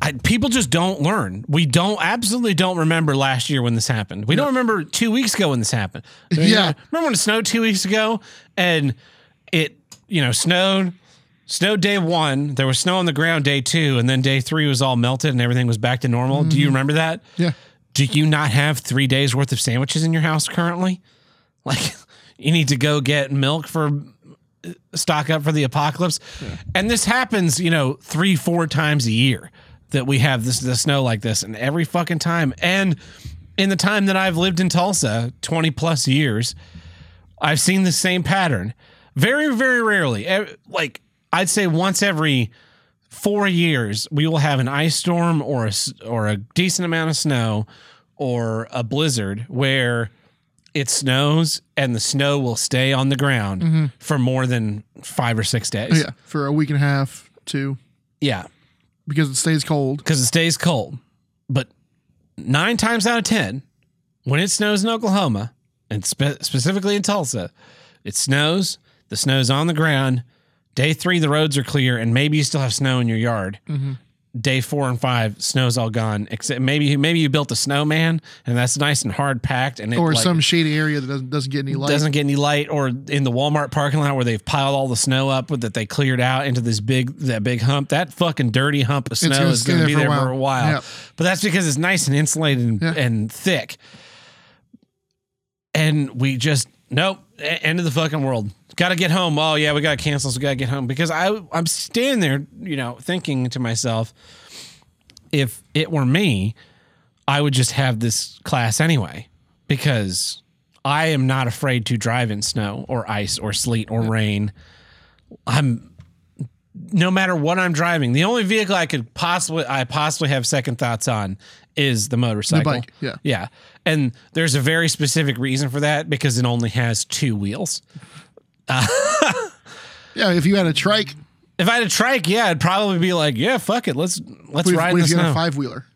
I, people just don't learn. We don't absolutely don't remember last year when this happened. We don't remember two weeks ago when this happened. Yeah. remember when it snowed two weeks ago and it you know snowed snowed day one there was snow on the ground day two and then day three was all melted and everything was back to normal. Do you mm-hmm. remember that? Yeah. do you not have three days worth of sandwiches in your house currently? Like you need to go get milk for stock up for the apocalypse? And this happens you know three four times a year that we have this the snow like this and every fucking time. And in the time that i've lived in tulsa 20 plus years I've seen the same pattern. Very, very rarely. Like I'd say once every four years, we will have an ice storm or a or a decent amount of snow or a blizzard where it snows and the snow will stay on the ground for more than five or six days. Mm-hmm. Yeah. For a week and a half, two, yeah, because it stays cold. because it stays cold. But nine times out of ten, when it snows in Oklahoma and spe- specifically in Tulsa, it snows. The snow's on the ground. Day three, the roads are clear, and maybe you still have snow in your yard. Mm-hmm. Day four and five, snow's all gone. Except maybe maybe you built a snowman, and that's nice and hard packed, and it Or like, some shady area that doesn't doesn't get any light. doesn't get any light, or in the Walmart parking lot where they've piled all the snow up that they cleared out into this big that big hump. That fucking dirty hump of snow gonna is going to be there for a while. Yep. But that's because it's nice and insulated and, Yeah. and thick. And we just nope, end of the fucking world. Got to get home. Oh yeah, we got to cancel. So we got to get home because I I'm standing there, you know, thinking to myself, if it were me, I would just have this class anyway because I am not afraid to drive in snow or ice or sleet or rain. I'm no matter what I'm driving. The only vehicle I could possibly I possibly have second thoughts on is the motorcycle. bike, yeah. Yeah. And there's a very specific reason for that because it only has two wheels. yeah. If you had a trike, If I had a trike, yeah, I'd probably be like, yeah, fuck it, let's let's What if, ride what if you had a five wheeler?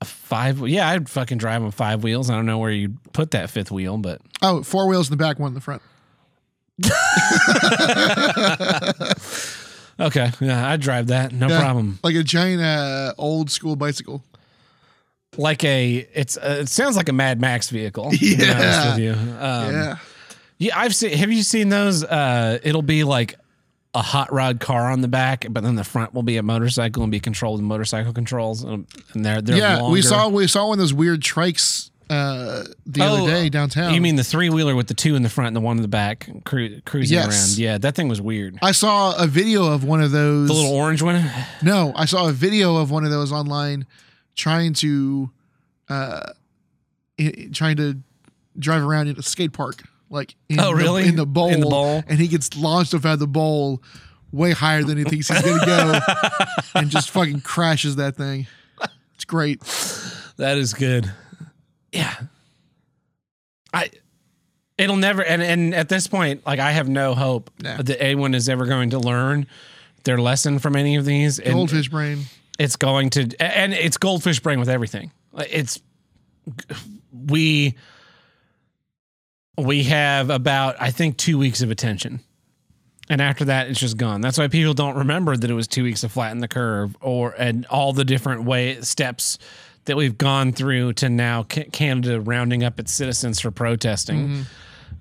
A Five, yeah, I'd fucking drive on five wheels. I don't know where you'd put that fifth wheel, but Oh, four wheels in the back, one in the front. okay, yeah, I'd drive that, no Yeah. problem. Like a giant uh, old school bicycle. Like a, it's uh, it sounds like a Mad Max vehicle. to be honest Yeah. with you. Um, yeah. Yeah, I've seen. Have you seen those? Uh, it'll be like a hot rod car on the back, but then the front will be a motorcycle and be controlled with motorcycle controls, and they're they're Yeah. longer. We saw we saw one of those weird trikes uh, the Oh, other day downtown. You mean the three wheeler with the two in the front and the one in the back, cru- cruising Yes. around? Yeah, that thing was weird. I saw a video of one of those. The little orange one. No, I saw a video of one of those online trying to uh trying to drive around in a skate park. Like in Oh, the- really? in the bowl. In the bowl? And he gets launched off out of the bowl way higher than he thinks he's gonna go and just fucking crashes that thing. It's great. That is good. Yeah. I it'll never and and at this point, like I have no hope Nah. that anyone is ever going to learn their lesson from any of these. And Goldfish brain. it's going to and it's goldfish brain with everything. It's we we have about I think 2 weeks of attention. And after that, it's just gone. That's why people don't remember that it was two weeks to flatten the curve, or and all the different way steps that we've gone through to now Canada rounding up its citizens for protesting. Mm-hmm.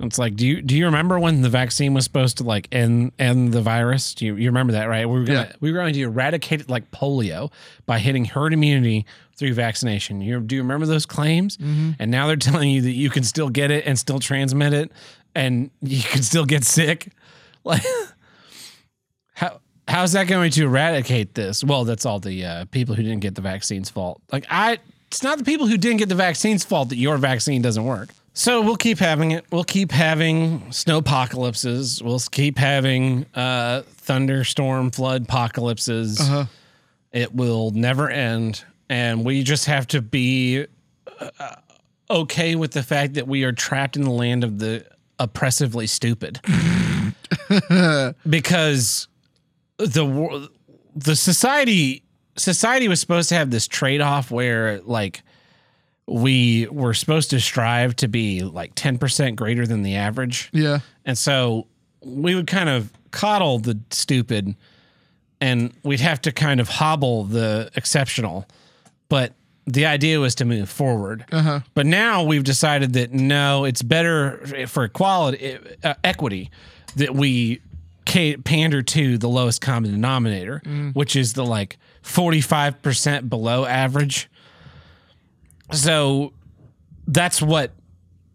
It's like, do you do you remember when the vaccine was supposed to like end end the virus? Do you, you remember that, right? We were gonna Yeah. we were going to eradicate it like polio by hitting herd immunity through vaccination. You do you remember those claims? And now they're telling you that you can still get it and still transmit it, and you can still get sick. Like, how how's that going to eradicate this? Well, that's all the uh, people who didn't get the vaccine's fault. Like, I, it's not the people who didn't get the vaccine's fault that your vaccine doesn't work. So we'll keep having it. We'll keep having snow apocalypses. We'll keep having uh, thunderstorm flood apocalypses. Uh-huh. It will never end, and we just have to be uh, okay with the fact that we are trapped in the land of the oppressively stupid. Because the the society society was supposed to have this trade off where like we were supposed to strive to be like 10% greater than the average. Yeah. and so we would kind of coddle the stupid and we'd have to kind of hobble the exceptional but the idea was to move forward Uh-huh. but now we've decided that no, it's better for equality, uh, equity, that we pander to the lowest common denominator, which is the like 45% below average. So that's what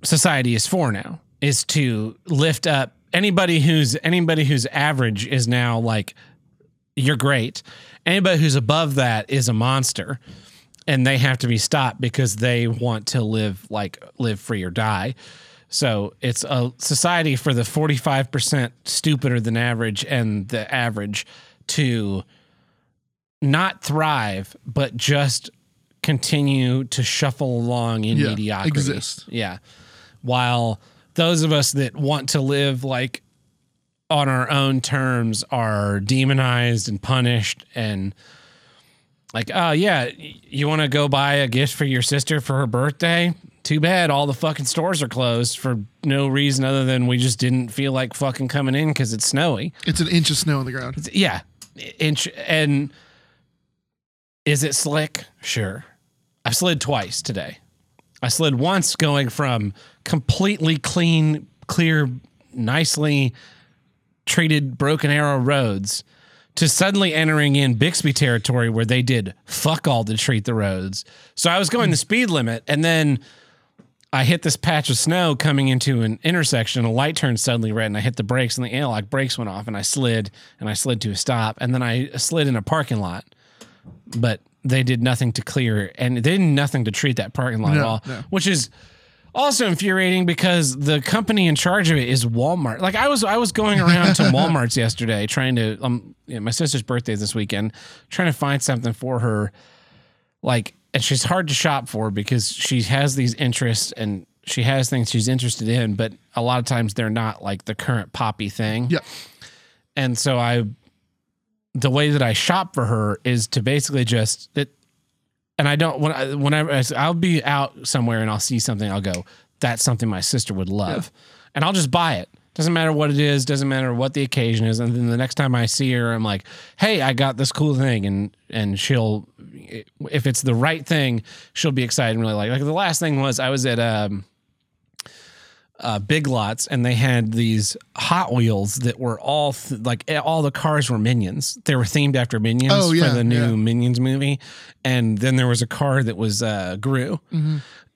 society is for now is to lift up anybody who's anybody who's average is now like you're great. Anybody who's above that is a monster and they have to be stopped because they want to live like live free or die. So it's a society for the 45% stupider than average and the average to not thrive, but just continue to shuffle along in Yeah, mediocrity. exist. Yeah. While those of us that want to live like on our own terms are demonized and punished and like, oh yeah, you want to go buy a gift for your sister for her birthday? Too bad all the fucking stores are closed for no reason other than we just didn't feel like fucking coming in because it's snowy. It's an inch of snow on the ground. Yeah, inch and is it slick? Sure. I've slid twice today. I slid once going from completely clean, clear, nicely treated Broken Arrow roads to suddenly entering in Bixby territory where they did fuck all to treat the roads. So I was going the speed limit and then I hit this patch of snow coming into an intersection. A light turned suddenly red, and I hit the brakes, and the anti-lock brakes went off, and I slid, and I slid to a stop, and then I slid in a parking lot. But they did nothing to clear, and they did nothing to treat that parking lot at all, no. which is also infuriating because the company in charge of it is Walmart. Like I was, I was going around to Walmart's yesterday trying to. Um, yeah, my sister's birthday is this weekend, trying to find something for her like and she's hard to shop for because she has these interests and she has things she's interested in but a lot of times they're not like the current poppy thing Yeah. and so i the way that I shop for her is to basically just it. And I don't when I whenever I- I'll be out somewhere and I'll see something, I'll go, "That's something my sister would love," and I'll just buy it. Doesn't matter what it is, doesn't matter what the occasion is, and then the next time I see her, I'm like, "Hey, I got this cool thing," and and she'll, if it's the right thing, she'll be excited and really like. Like the last thing was I was at um, uh, Big Lots, and they had these Hot Wheels that were all th- like eh, all the cars were Minions. They were themed after Minions Oh, yeah, for the new yeah. Minions movie, and then there was a car that was uh, Gru,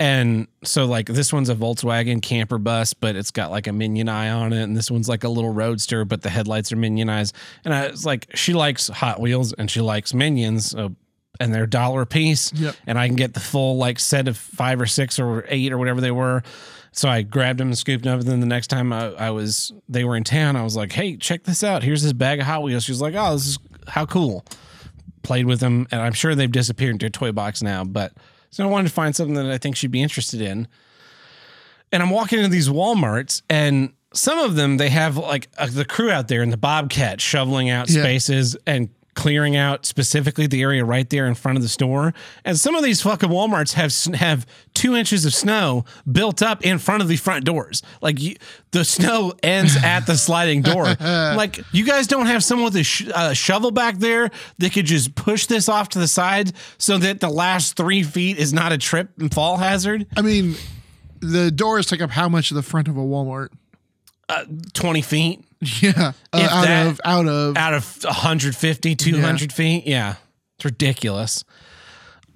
and so like this one's a Volkswagen camper bus, but it's got like a Minion eye on it, and this one's like a little roadster, but the headlights are Minion eyes. And I was like, she likes Hot Wheels and she likes Minions. So and they're dollar a piece. Yep. And I can get the full like set of five or six or eight or whatever they were. So I grabbed them and scooped them up. And then the next time I, I was, they were in town, I was like, hey, check this out. Here's this bag of Hot Wheels. She was like, oh, this is how cool. Played with them. And I'm sure they've disappeared into a toy box now. But so I wanted to find something that I think she'd be interested in. And I'm walking into these Walmarts and some of them, they have like uh, the crew out there in the Bobcat shoveling out Yeah. spaces and clearing out specifically the area right there in front of the store. And some of these fucking Walmarts have have two inches of snow built up in front of the front doors. Like you, the snow ends at the sliding door. like you guys don't have someone with a sh- uh, shovel back there that could just push this off to the side so that the last three feet is not a trip and fall hazard. I mean, the doors take up how much of the front of a Walmart? Twenty feet. Yeah, uh, out that- of out of. out of 150 200 feet? Yeah. It's ridiculous.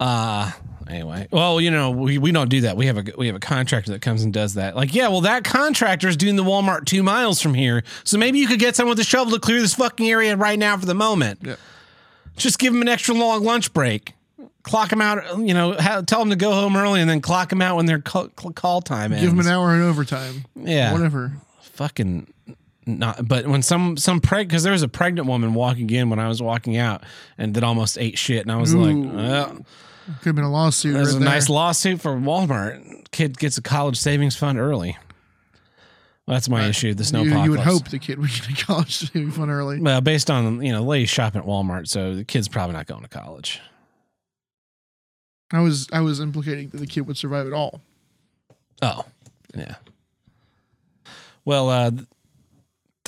Uh anyway. Well you know we, we don't do that. We have a we have a contractor that comes and does that. Like yeah well that contractor is doing the walmart two miles from here. So maybe you could get someone with a shovel to clear this fucking area right now for the moment. Yeah. just give them an extra long lunch break. Clock them out you know ha- tell them to go home early and then clock them out when their call, call time ends give them an hour in overtime. yeah. Whatever. fucking not but when some some preg because there was a pregnant woman walking in when I was walking out and that almost ate shit and I was like Ooh. well, Could have been a lawsuit. there's right a there. nice lawsuit for Walmart kid gets a college savings fund early well, that's my issue the snow You, you would hope the kid would get to college savings fund early. well based on you know lady shopping at Walmart so the kid's probably not going to college I was I was implicating that the kid would survive at all. oh yeah well uh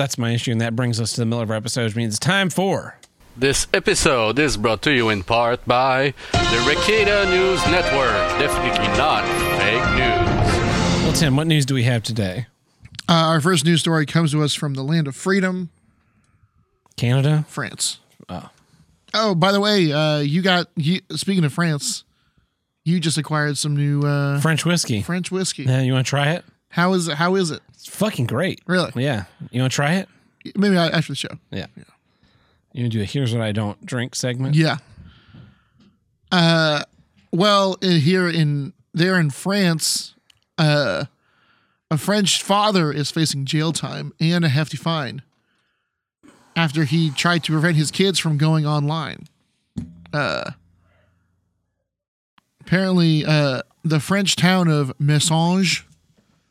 that's my issue and that brings us to the middle of our episode which means it's time for This episode is brought to you in part by the Ricada News Network. Definitely not fake news. well Tim what news do we have today Uh, our first news story comes to us from the land of freedom, Canada France. Oh. Oh, by the way, uh, you got you, speaking of France, you just acquired some new uh, French whiskey French whiskey. Yeah, you want to try it? How is it? How is it? It's fucking great. Really? Yeah. You want to try it? Maybe I- after the show. Yeah. You want to do a here's what I don't drink segment? Yeah. Uh, well, in, here in there in France, uh, a French father is facing jail time and a hefty fine after he tried to prevent his kids from going online. Uh, apparently, uh, the French town of Messanges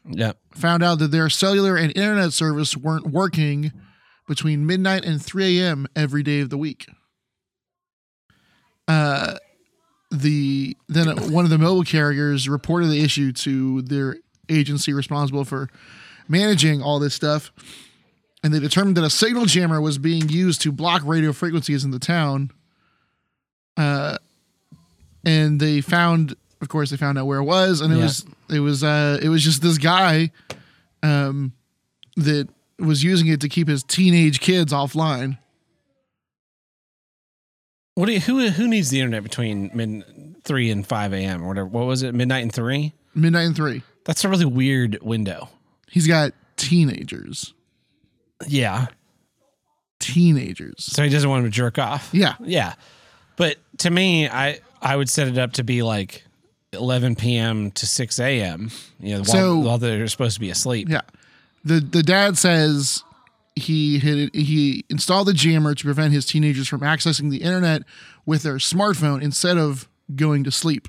Yep. found out that their cellular and internet service weren't working between midnight and 3 a.m. every day of the week. Uh, the then one of the mobile carriers reported the issue to their agency responsible for managing all this stuff, and they determined that a signal jammer was being used to block radio frequencies in the town. Uh, and they found, of course, they found out where it was, and it Yeah. was it was uh it was just this guy, um, that was using it to keep his teenage kids offline. What do you, who who needs the internet between mid three and five a.m. or whatever? What was it? Midnight and three? Midnight and three. That's a really weird window. He's got teenagers. Yeah. Teenagers. So he doesn't want to jerk off. Yeah. Yeah. But to me, I I would set it up to be like 11 p.m. to 6 a.m. You know, while, So- while they're supposed to be asleep. Yeah. The the dad says he had he installed the jammer to prevent his teenagers from accessing the internet with their smartphone instead of going to sleep.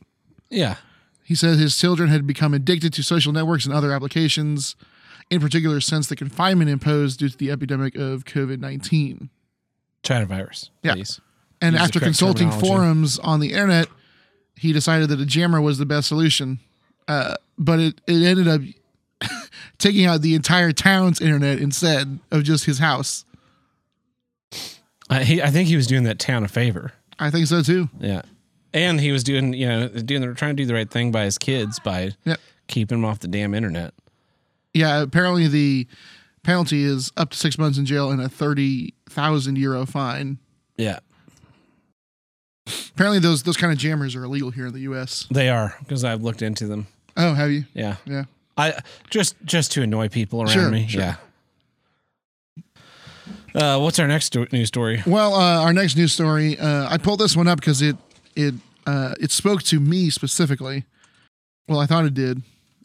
Yeah. He says his children had become addicted to social networks and other applications, in particular since the confinement imposed due to the epidemic of COVID 19. China virus. Yeah. please. And Use after consulting forums on the internet, he decided that a jammer was the best solution. Uh, but it, it ended up taking out the entire town's internet instead of just his house. I, he, I think he was doing that town a favor. I think so too. Yeah, and he was doing you know doing the, trying to do the right thing by his kids by Yep. keeping them off the damn internet. Yeah, apparently the penalty is up to six months in jail and a 30,000 euro fine. Yeah, Apparently those those kind of jammers are illegal here in the US. they are because I've looked into them. Oh, have you? Yeah, Yeah. I just just to annoy people around Sure, me. sure. Yeah. Uh, what's our next sto- news story? Well, uh, our next news story, uh, I pulled this one up because it it uh, it spoke to me specifically. Well, I thought it did,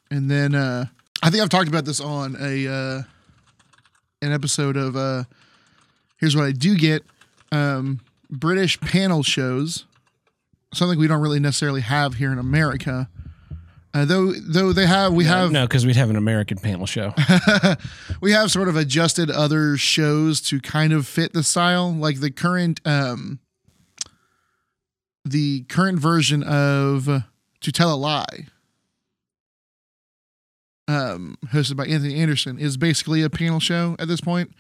and then uh, I think I've talked about this on a uh, an episode of uh, here's what I do get um, British panel shows, something we don't really necessarily have here in America. Uh, though, though they have, we have no, because we'd have an American panel show. we have sort of adjusted other shows to kind of fit the style like the current um the current version of to tell a lie um hosted by anthony anderson is basically a panel show at this point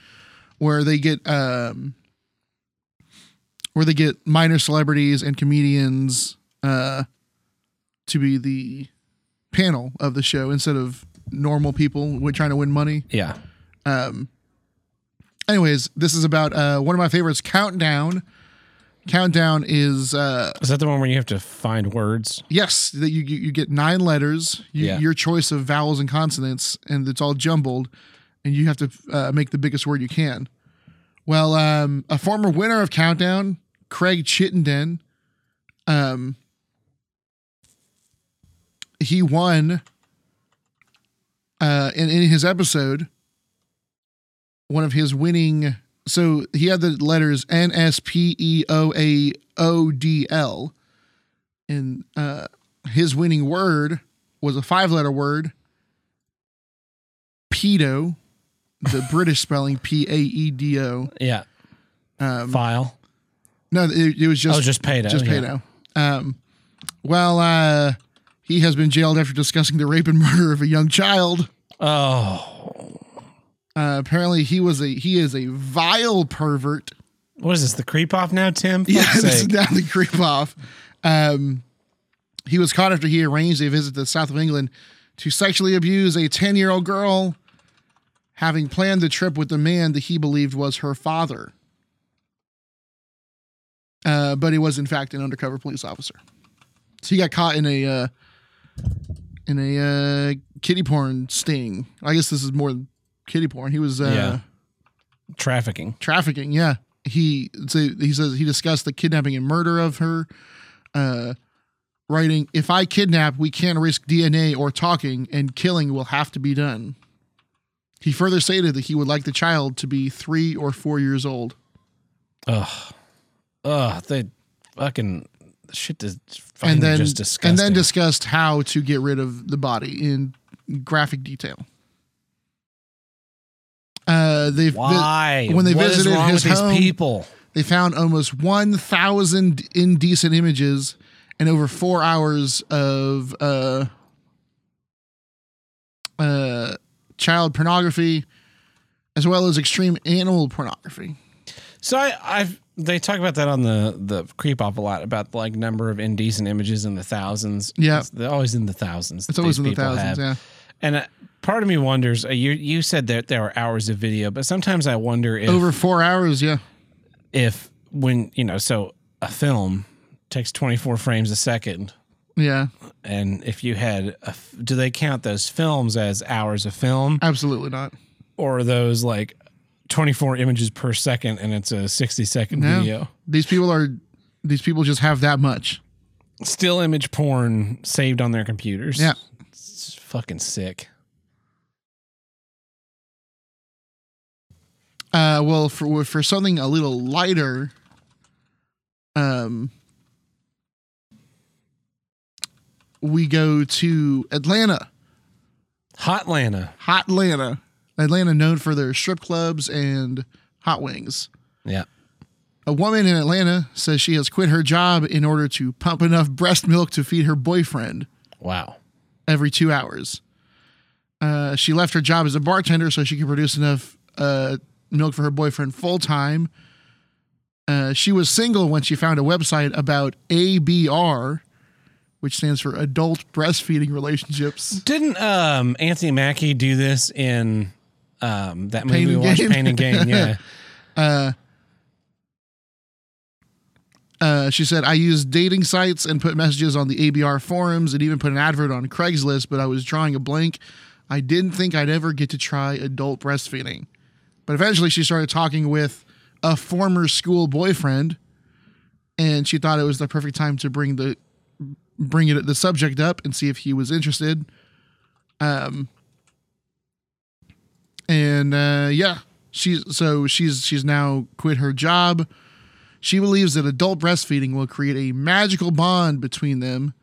where they get um where they get minor celebrities and comedians uh to be the panel of the show instead of normal people trying to win money yeah. um anyways this is about uh one of my favorites countdown countdown is uh Is that the one where you have to find words? yes that you you you get nine letters you, Yeah. your choice of vowels and consonants and it's all jumbled and you have to uh, make the biggest word you can well um a former winner of countdown craig chittenden um he won uh in, in his episode one of his winning so he had the letters N S P E O A O D L and uh his winning word was a five letter word pedo the british spelling P A E D O Yeah. um File. No it, it was just oh, just pedo. just yeah. pedo um well uh he has been jailed after discussing the rape and murder of a young child Oh, uh, apparently he was a he is a vile pervert what is this? The creep off now, Tim? Yeah, Fuck's this is down the creep off. Um, he was caught after he arranged a visit to the south of England to sexually abuse a 10 year old girl, having planned the trip with the man that he believed was her father. Uh, but he was, in fact, an undercover police officer. So he got caught in a uh, in a uh, kitty porn sting. I guess this is more than kitty porn. He was uh, Yeah. Trafficking. trafficking. Yeah, he so he says he discussed the kidnapping and murder of her, uh, writing, "If I kidnap, we can't risk DNA or talking, and killing will have to be done." He further stated that he would like the child to be three or four years old. Ugh. Ugh. They fucking shit is fucking and then just disgusting. and then discussed how to get rid of the body in graphic detail. Uh, they've vi- Why? when they What is visited his home- people? they found almost 1,000 indecent images and over four hours of uh, uh, child pornography, as well as extreme animal pornography. So I, I've they talk about that on the the creep off a lot about like number of indecent images in the thousands. Yeah. It's- they're always in the thousands. It's always in the thousands. have. Yeah. And uh, part of me wonders. Uh, you you said that there were hours of video, but sometimes I wonder if Over four hours. Yeah. if when you know so a film takes 24 frames a second Yeah. and if you had a do they count those films as hours of film Absolutely not. or are those like 24 images per second and it's a 60 second No. video These people are, these people just have that much. still image porn saved on their computers Yeah. it's fucking sick Uh, well, for for something a little lighter, um, we go to Atlanta, Hot Atlanta. hot Atlanta, Atlanta known for their strip clubs and hot wings. yeah A woman in Atlanta says she has quit her job in order to pump enough breast milk to feed her boyfriend Wow. every two hours. Uh, she left her job as a bartender so she could produce enough uh, milk for her boyfriend full time. Uh, she was single when she found a website about ABR, which stands for Adult Breastfeeding Relationships. Didn't um, Anthony Mackie do this in um, that movie Pain we and watched, Gain? Pain and Gain? Yeah. Uh, she said, I used dating sites and put messages on the ABR forums and even put an advert on Craigslist, but I was drawing a blank. I didn't think I'd ever get to try adult breastfeeding. But eventually she started talking with a former school boyfriend and she thought it was the perfect time to bring the bring it the subject up and see if he was interested. Um and uh yeah, she's so she's she's now quit her job. She believes that adult breastfeeding will create a magical bond between them.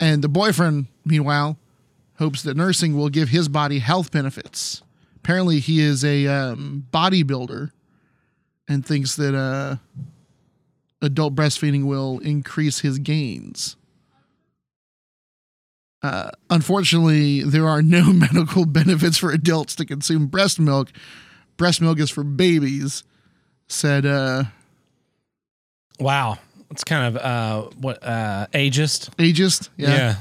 And the boyfriend, meanwhile, hopes that nursing will give his body health benefits. Apparently, he is a um, bodybuilder and thinks that uh, adult breastfeeding will increase his gains. Uh, unfortunately, there are no medical benefits for adults to consume breast milk. Breast milk is for babies, said uh, Wow. It's kind of uh, what uh, ageist. ageist. Yeah.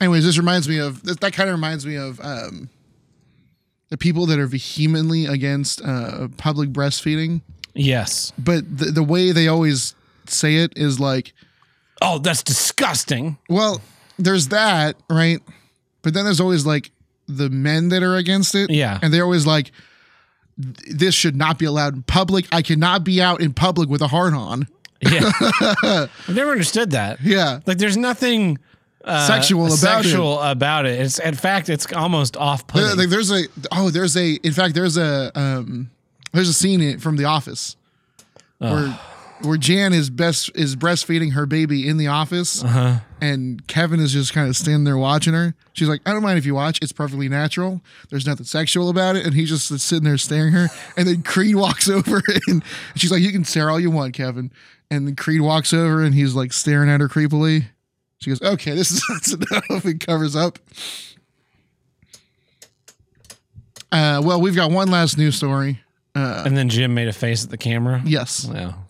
anyways, this reminds me of that. That kind of reminds me of um, the people that are vehemently against uh, public breastfeeding, Yes. but the, the way they always say it is like, Oh, that's disgusting. well, there's that, right? But then there's always like the men that are against it, Yeah. and they're always like, this should not be allowed in public. I cannot be out in public with a hard on. Yeah. I've never understood that. Yeah, Like, there's nothing uh, Sexual about it. sexual about it. It's in fact, it's almost off There- putting. like there's a oh there's a in fact there's a um there's a scene in, from The Office where where Jan is best is breastfeeding her baby in the office, Uh-huh. And Kevin is just kind of standing there watching her. She's like, "I don't mind if you watch; it's perfectly natural. There's nothing sexual about it." And he's just sitting there staring her. And then Creed walks over, and she's like, "You can stare all you want, Kevin." And then Creed walks over, and he's like staring at her creepily. She goes, "Okay, this is that's enough." It covers up. Uh, well, we've got one last news story. and then Jim made a face at the camera. Yes. Well,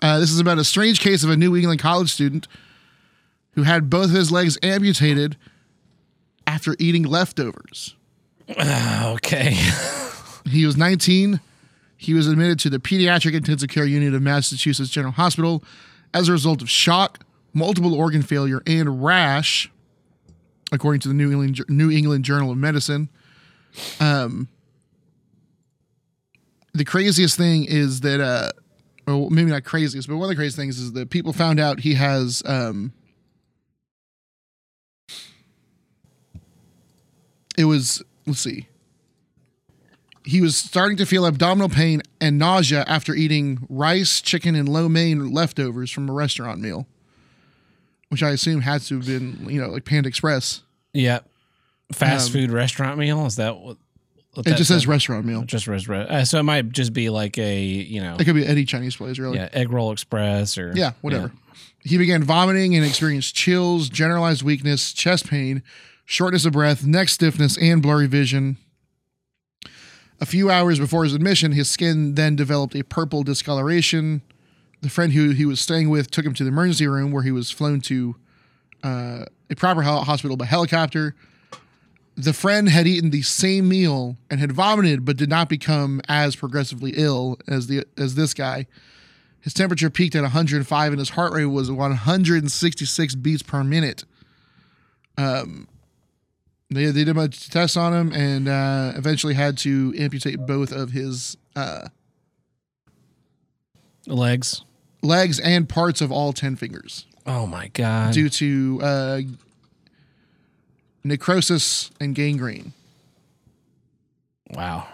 Uh, this is about a strange case of a New England college student who had both of his legs amputated after eating leftovers. okay. He was 19. He was admitted to the pediatric intensive care unit of Massachusetts General Hospital as a result of shock, multiple organ failure, and rash, according to the New England New England Journal of Medicine. Um, the craziest thing is that, uh, well, maybe not craziest, but one of the craziest things is that people found out he has um, it was let's see he was starting to feel abdominal pain and nausea after eating rice chicken and lo mein leftovers from a restaurant meal which i assume had to have been you know like panda express Yeah. Fast Um, food restaurant meal. Is that what? what it that just says restaurant meal just restaurant. Uh, so it might just be like a you know it could be any chinese place really yeah egg roll express or Yeah, whatever. He began vomiting and experienced chills, generalized weakness, chest pain, shortness of breath, neck stiffness, and blurry vision. A few hours before his admission, his skin then developed a purple discoloration. The friend who he was staying with took him to the emergency room where he was flown to uh, a proper hospital by helicopter. The friend had eaten the same meal and had vomited, but did not become as progressively ill as the as this guy. His temperature peaked at 105 and his heart rate was 166 beats per minute. Um, they, they did a bunch of tests on him and uh, eventually had to amputate both of his uh, legs. legs and parts of all 10 fingers Oh my god. due to uh, necrosis and gangrene. Wow.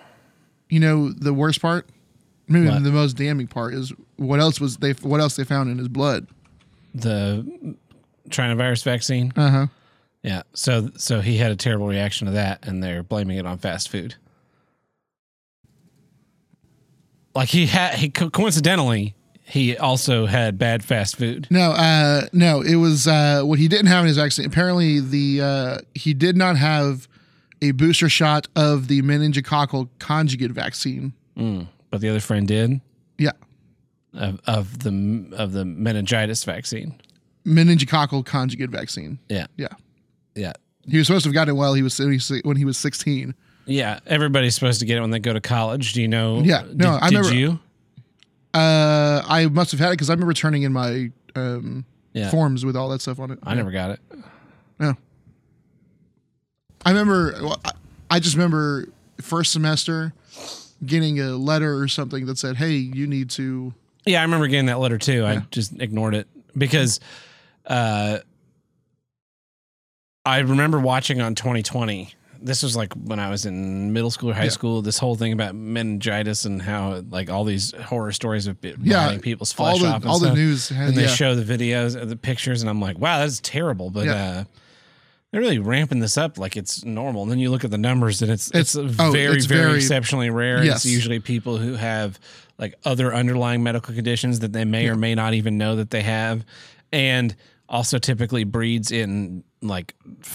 You know the worst part? Maybe What? the most damning part is what else was they what else they found in his blood. The China-virus vaccine. Uh huh. Yeah. So so he had a terrible reaction to that, and they're blaming it on fast food. like he had he co- coincidentally he also had bad fast food. No, uh, no, it was uh, what he didn't have in his vaccine. Apparently, the uh, he did not have a booster shot of the meningococcal conjugate vaccine. But the other friend did Yeah, of, of the of the meningitis vaccine. meningococcal conjugate vaccine. Yeah, Yeah, yeah, he was supposed to have gotten it while he was when he was sixteen. yeah. Everybody's supposed to get it when they go to college. Do you know? Yeah, no, did, I did remember- you? Uh, I must have had it because I remember turning in my um, Yeah, forms with all that stuff on it. I never got it. Yeah. I remember. well, I- I just remember first semester getting a letter or something that said, "Hey, you need to." Yeah, I remember getting that letter too. I just ignored it because uh, I remember watching on 2020. This was like when I was in middle school or high Yeah. school. This whole thing about meningitis and how like all these horror stories of Yeah, people's all flesh the off and all the news has and they yeah. show the videos, uh, the pictures, and I'm like, wow, that's terrible. But uh, they're really ramping this up like it's normal. And then you look at the numbers, and it's it's, It's- oh, very it's very very- exceptionally rare. Yes. It's usually people who have like other underlying medical conditions that they may or may not even know that they have, and also typically breeds in like f-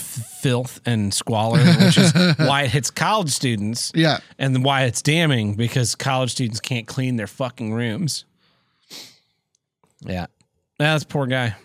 filth and squalor, which is why it hits college students yeah. and why it's damning because college students can't clean their fucking rooms. Yeah. That's poor guy.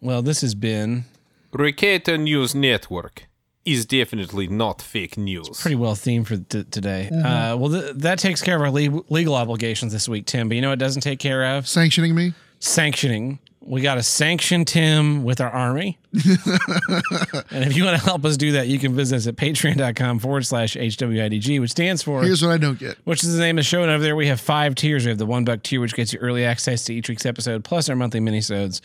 Well, this has been Ricata News Network is definitely not fake news. It's pretty well themed for t- today. Mm-hmm. Uh, well, th- that takes care of our le- legal obligations this week, Tim. But you know what it doesn't take care of? Sanctioning me. Sanctioning. We got to sanction Tim with our army. and if you want to help us do that, you can visit us at patreon.com forward slash HWIDG, which stands for Here's what I don't get. which is the name of the show. And over there, we have five tiers. We have the one buck tier, which gets you early access to each week's episode, plus our monthly minisodes.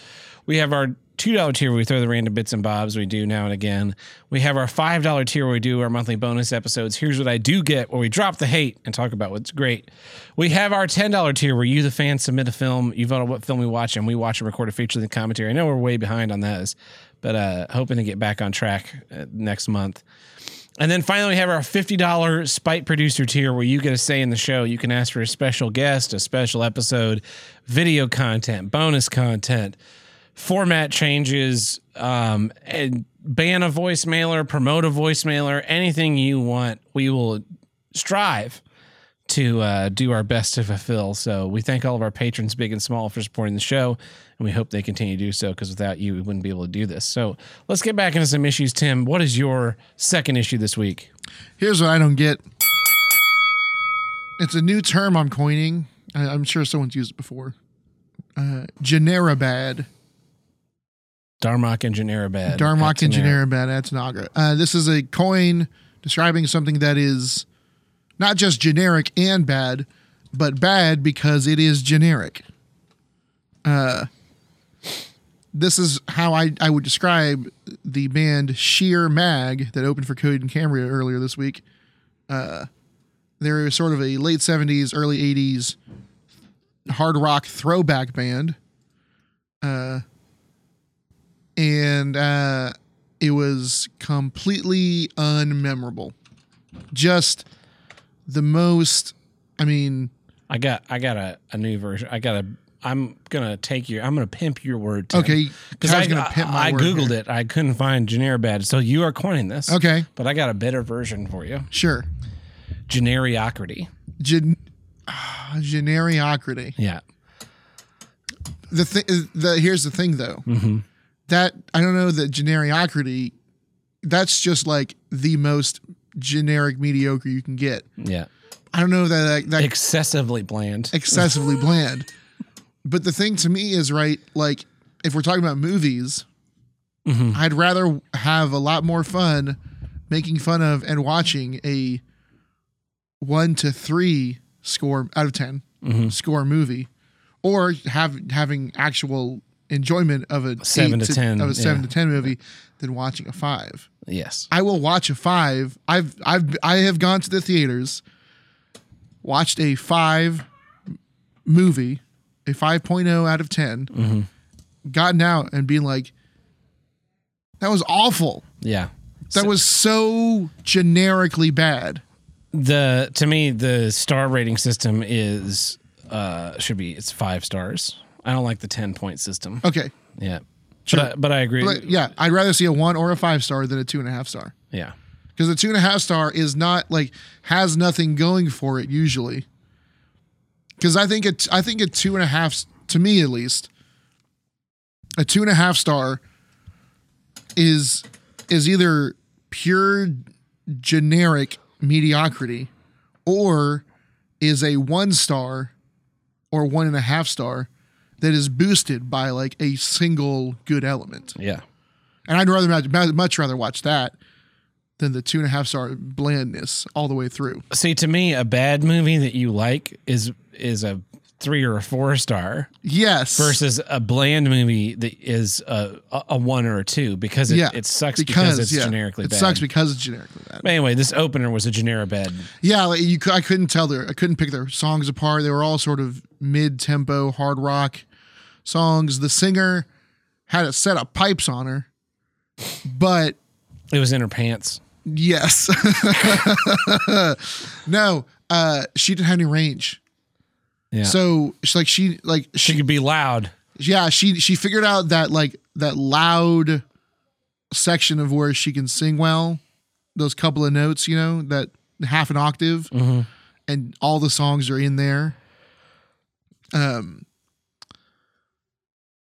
We have our two dollar tier where we throw the random bits and bobs we do now and again. We have our five dollar tier where we do our monthly bonus episodes. Here's what I do get, where we drop the hate and talk about what's great. We have our ten dollar tier where you, the fan, submit a film. You vote on what film we watch, and we watch and record a feature in the commentary. I know we're way behind on those, but uh, hoping to get back on track uh, next month. And then finally, we have our $50 Spite Producer tier where you get a say in the show. You can ask for a special guest, a special episode, video content, bonus content, format changes, um, and ban a voicemailer, promote a voicemailer, anything you want. We will strive to uh, do our best to fulfill. So we thank all of our patrons, big and small, for supporting the show, and we hope they continue to do so because without you, we wouldn't be able to do this. So let's get back into some issues. Tim, what is your second issue this week? Here's what I don't get. It's a new term I'm coining. I'm sure someone's used it before. Uh, Generabad. Darmok and Generabad. Darmok and Genera- Generabad at Tanagra. Uh, this is a coin describing something that is not just generic and bad, but bad because it is generic. Uh, this is how I, I would describe the band Sheer Mag that opened for Coheed and Cambria earlier this week. Uh, they're sort of a late 70s, early 80s hard rock throwback band. Uh, and uh, it was completely unmemorable. Just the most. I mean, I got I got a, a new version. I got a I'm gonna take your I'm gonna pimp your word. Tim. okay, Because I I, was gonna I, pimp my I word googled here. it. I couldn't find Generabad. So you are coining this. Okay, But I got a better version for you. sure. Generiocrity. Gen- ah, generiocrity. Yeah. The thing, the here's the thing though. Mm-hmm. That I don't know that generiocrity. That's just like the most generic mediocre you can get. Yeah. I don't know that that, that Excessively bland. excessively bland. But the thing to me is right, like if we're talking about movies, Mhm. I'd rather have a lot more fun making fun of and watching a one to three score out of 10 Mhm. score movie, or have having actual enjoyment of a Seven eight to 10, of a seven yeah. to ten movie than watching a five. Yes. I will watch a five. I've I've I have gone to the theaters, watched a five movie, a 5.0 out of 10, Mm-hmm. gotten out and being like, that was awful. Yeah. That was so generically bad. the to me the star rating system is uh, should be it's five stars. I don't like the ten point system. Okay. Yeah, but I, but I agree. But yeah, I'd rather see a one or a five star than a two and a half star. yeah, Because a two and a half star is not like has nothing going for it usually. Because I think it, I think a two and a half, to me at least, a two and a half star is is either pure generic mediocrity or is a one star or one and a half star that is boosted by like a single good element. yeah. And I'd rather much, rather watch that than the two and a half star blandness all the way through. See, to me, a bad movie that you like is is a three or a four star Yes. versus a bland movie that is a, a one or a two because it, yeah. it sucks because, it's yeah, generically It bad. It sucks because it's generically bad. But anyway, this opener was a generic bad. Yeah, like you, I couldn't tell their, I couldn't pick their songs apart. They were all sort of mid tempo hard rock songs. The singer had a set of pipes on her, but It was in her pants. yes, no, uh, she didn't have any range. Yeah, So it's like she like she could be loud. yeah she she figured out that like that loud section of where she can sing well those couple of notes you know that half an octave Mhm. and all the songs are in there um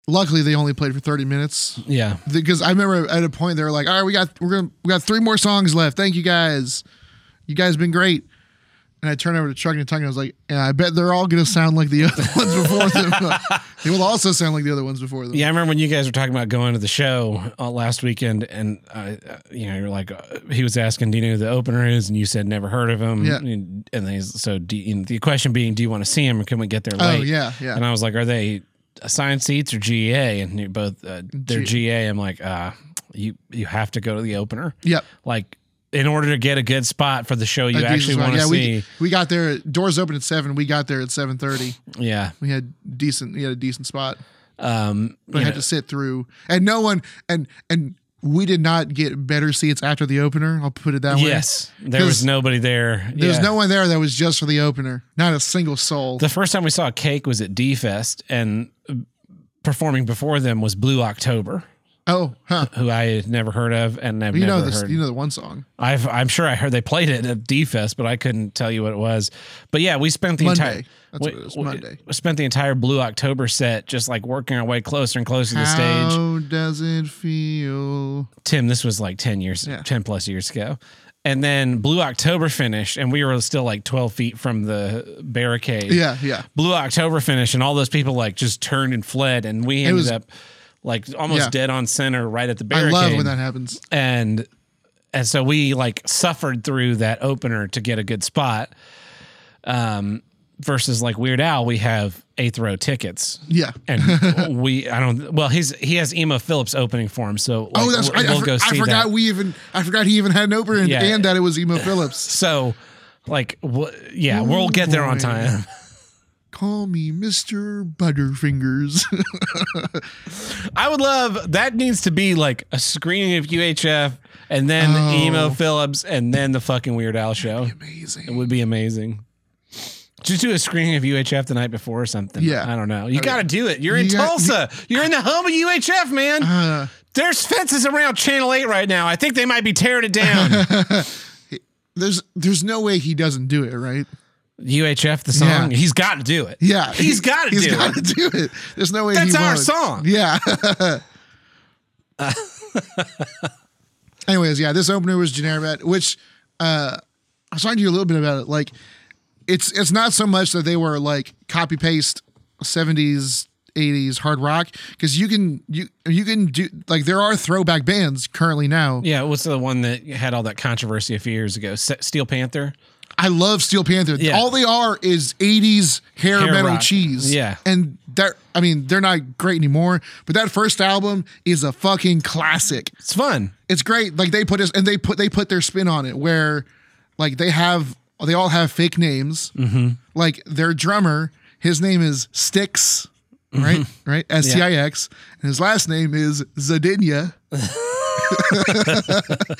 luckily they only played for 30 minutes Yeah, because i remember at a point they were like all right we got we're gonna we got three more songs left thank you guys you guys have been great and I turned over to Chuck and Tongue and I was like, yeah, I bet they're all going to sound like the other ones before them. they will also sound like the other ones before them. yeah. I remember when you guys were talking about going to the show uh, last weekend, and uh, you know, you're like, uh, he was asking, "Do you know who the opener is?" And you said, "Never heard of him." Yeah. And then he's, so, do you, and the question being, do you want to see him, or can we get there late Oh, late? yeah, yeah. And I was like, "Are they assigned seats or GA?" And you're both uh, they're G- GA. I'm like, uh, you you have to go to the opener, Yep. like in order to get a good spot for the show you actually want to yeah, see. We, we got there. Doors open at seven. We got there at seven thirty. yeah. We had decent. We had a decent spot, Um, but I had know, to sit through. And no one. And and we did not get better seats after the opener. I'll put it that way. yes, there was nobody there. There was Yeah. no one there that was just for the opener. Not a single soul. The first time we saw a Cake was at D Fest, and performing before them was Blue October, oh, huh. who I had never heard of, and I've You never know this. heard. You know the one song. I've, I'm sure I heard they played it at D Fest, but I couldn't tell you what it was. But yeah, we spent the Monday. entire That's we, what it we- Monday. we spent the entire Blue October set just like working our way closer and closer to the stage. How does it feel? Tim, this was like 10 years, Yeah. 10 plus years ago. And then Blue October finished, and we were still like 12 feet from the barricade. Yeah, yeah. Blue October finished, and all those people like just turned and fled, and we ended was- up like almost Yeah. dead on center right at the barricade. I love when that happens. and and so we like suffered through that opener to get a good spot. Um, versus like Weird Al, we have eighth row tickets. Yeah. And we, I don't. Well, he's he has Emo Phillips opening for him, so like, oh, that's we'll, right. I, we'll for- go I see forgot that. we even. I forgot he even had an opener and, Yeah. and that it was Emo Phillips. So, like, yeah, we'll get there on time. Call me Mister Butterfingers. I would love that needs to be like a screening of UHF and then Oh. Emo Phillips and then the fucking Weird Al show. Amazing. It would be amazing. Just do a screening of UHF the night before or something. Yeah. I don't know. You got to do it. You're in You got- Tulsa. You're in the home of UHF, man. Uh, There's fences around Channel 8 right now. I think they might be tearing it down. there's there's no way he doesn't do it, right? UHF, the song. Yeah. He's got to do it. Yeah, He's got to He's do got it. to do it. There's no way. That's he our won't. song. Yeah. Anyways, yeah, this opener was generic, which uh, I was talking to you a little bit about it. Like, it's it's not so much that they were like copy paste '70s, '80s hard rock because you can you you can do like there are throwback bands currently now. Yeah, what's the one that had all that controversy a few years ago? Steel Panther? I love Steel Panther. Yeah. All they are is 80s hair, Hair metal rock. cheese. Yeah. And they're I mean, they're not great anymore, but that first album is a fucking classic. It's fun. It's great. Like they put us and they put they put their spin on it where like they have they all have fake names. Mm-hmm. Like their drummer, his name is Stix, right? Mm-hmm. Right? S T I X. And his last name is Zadinia.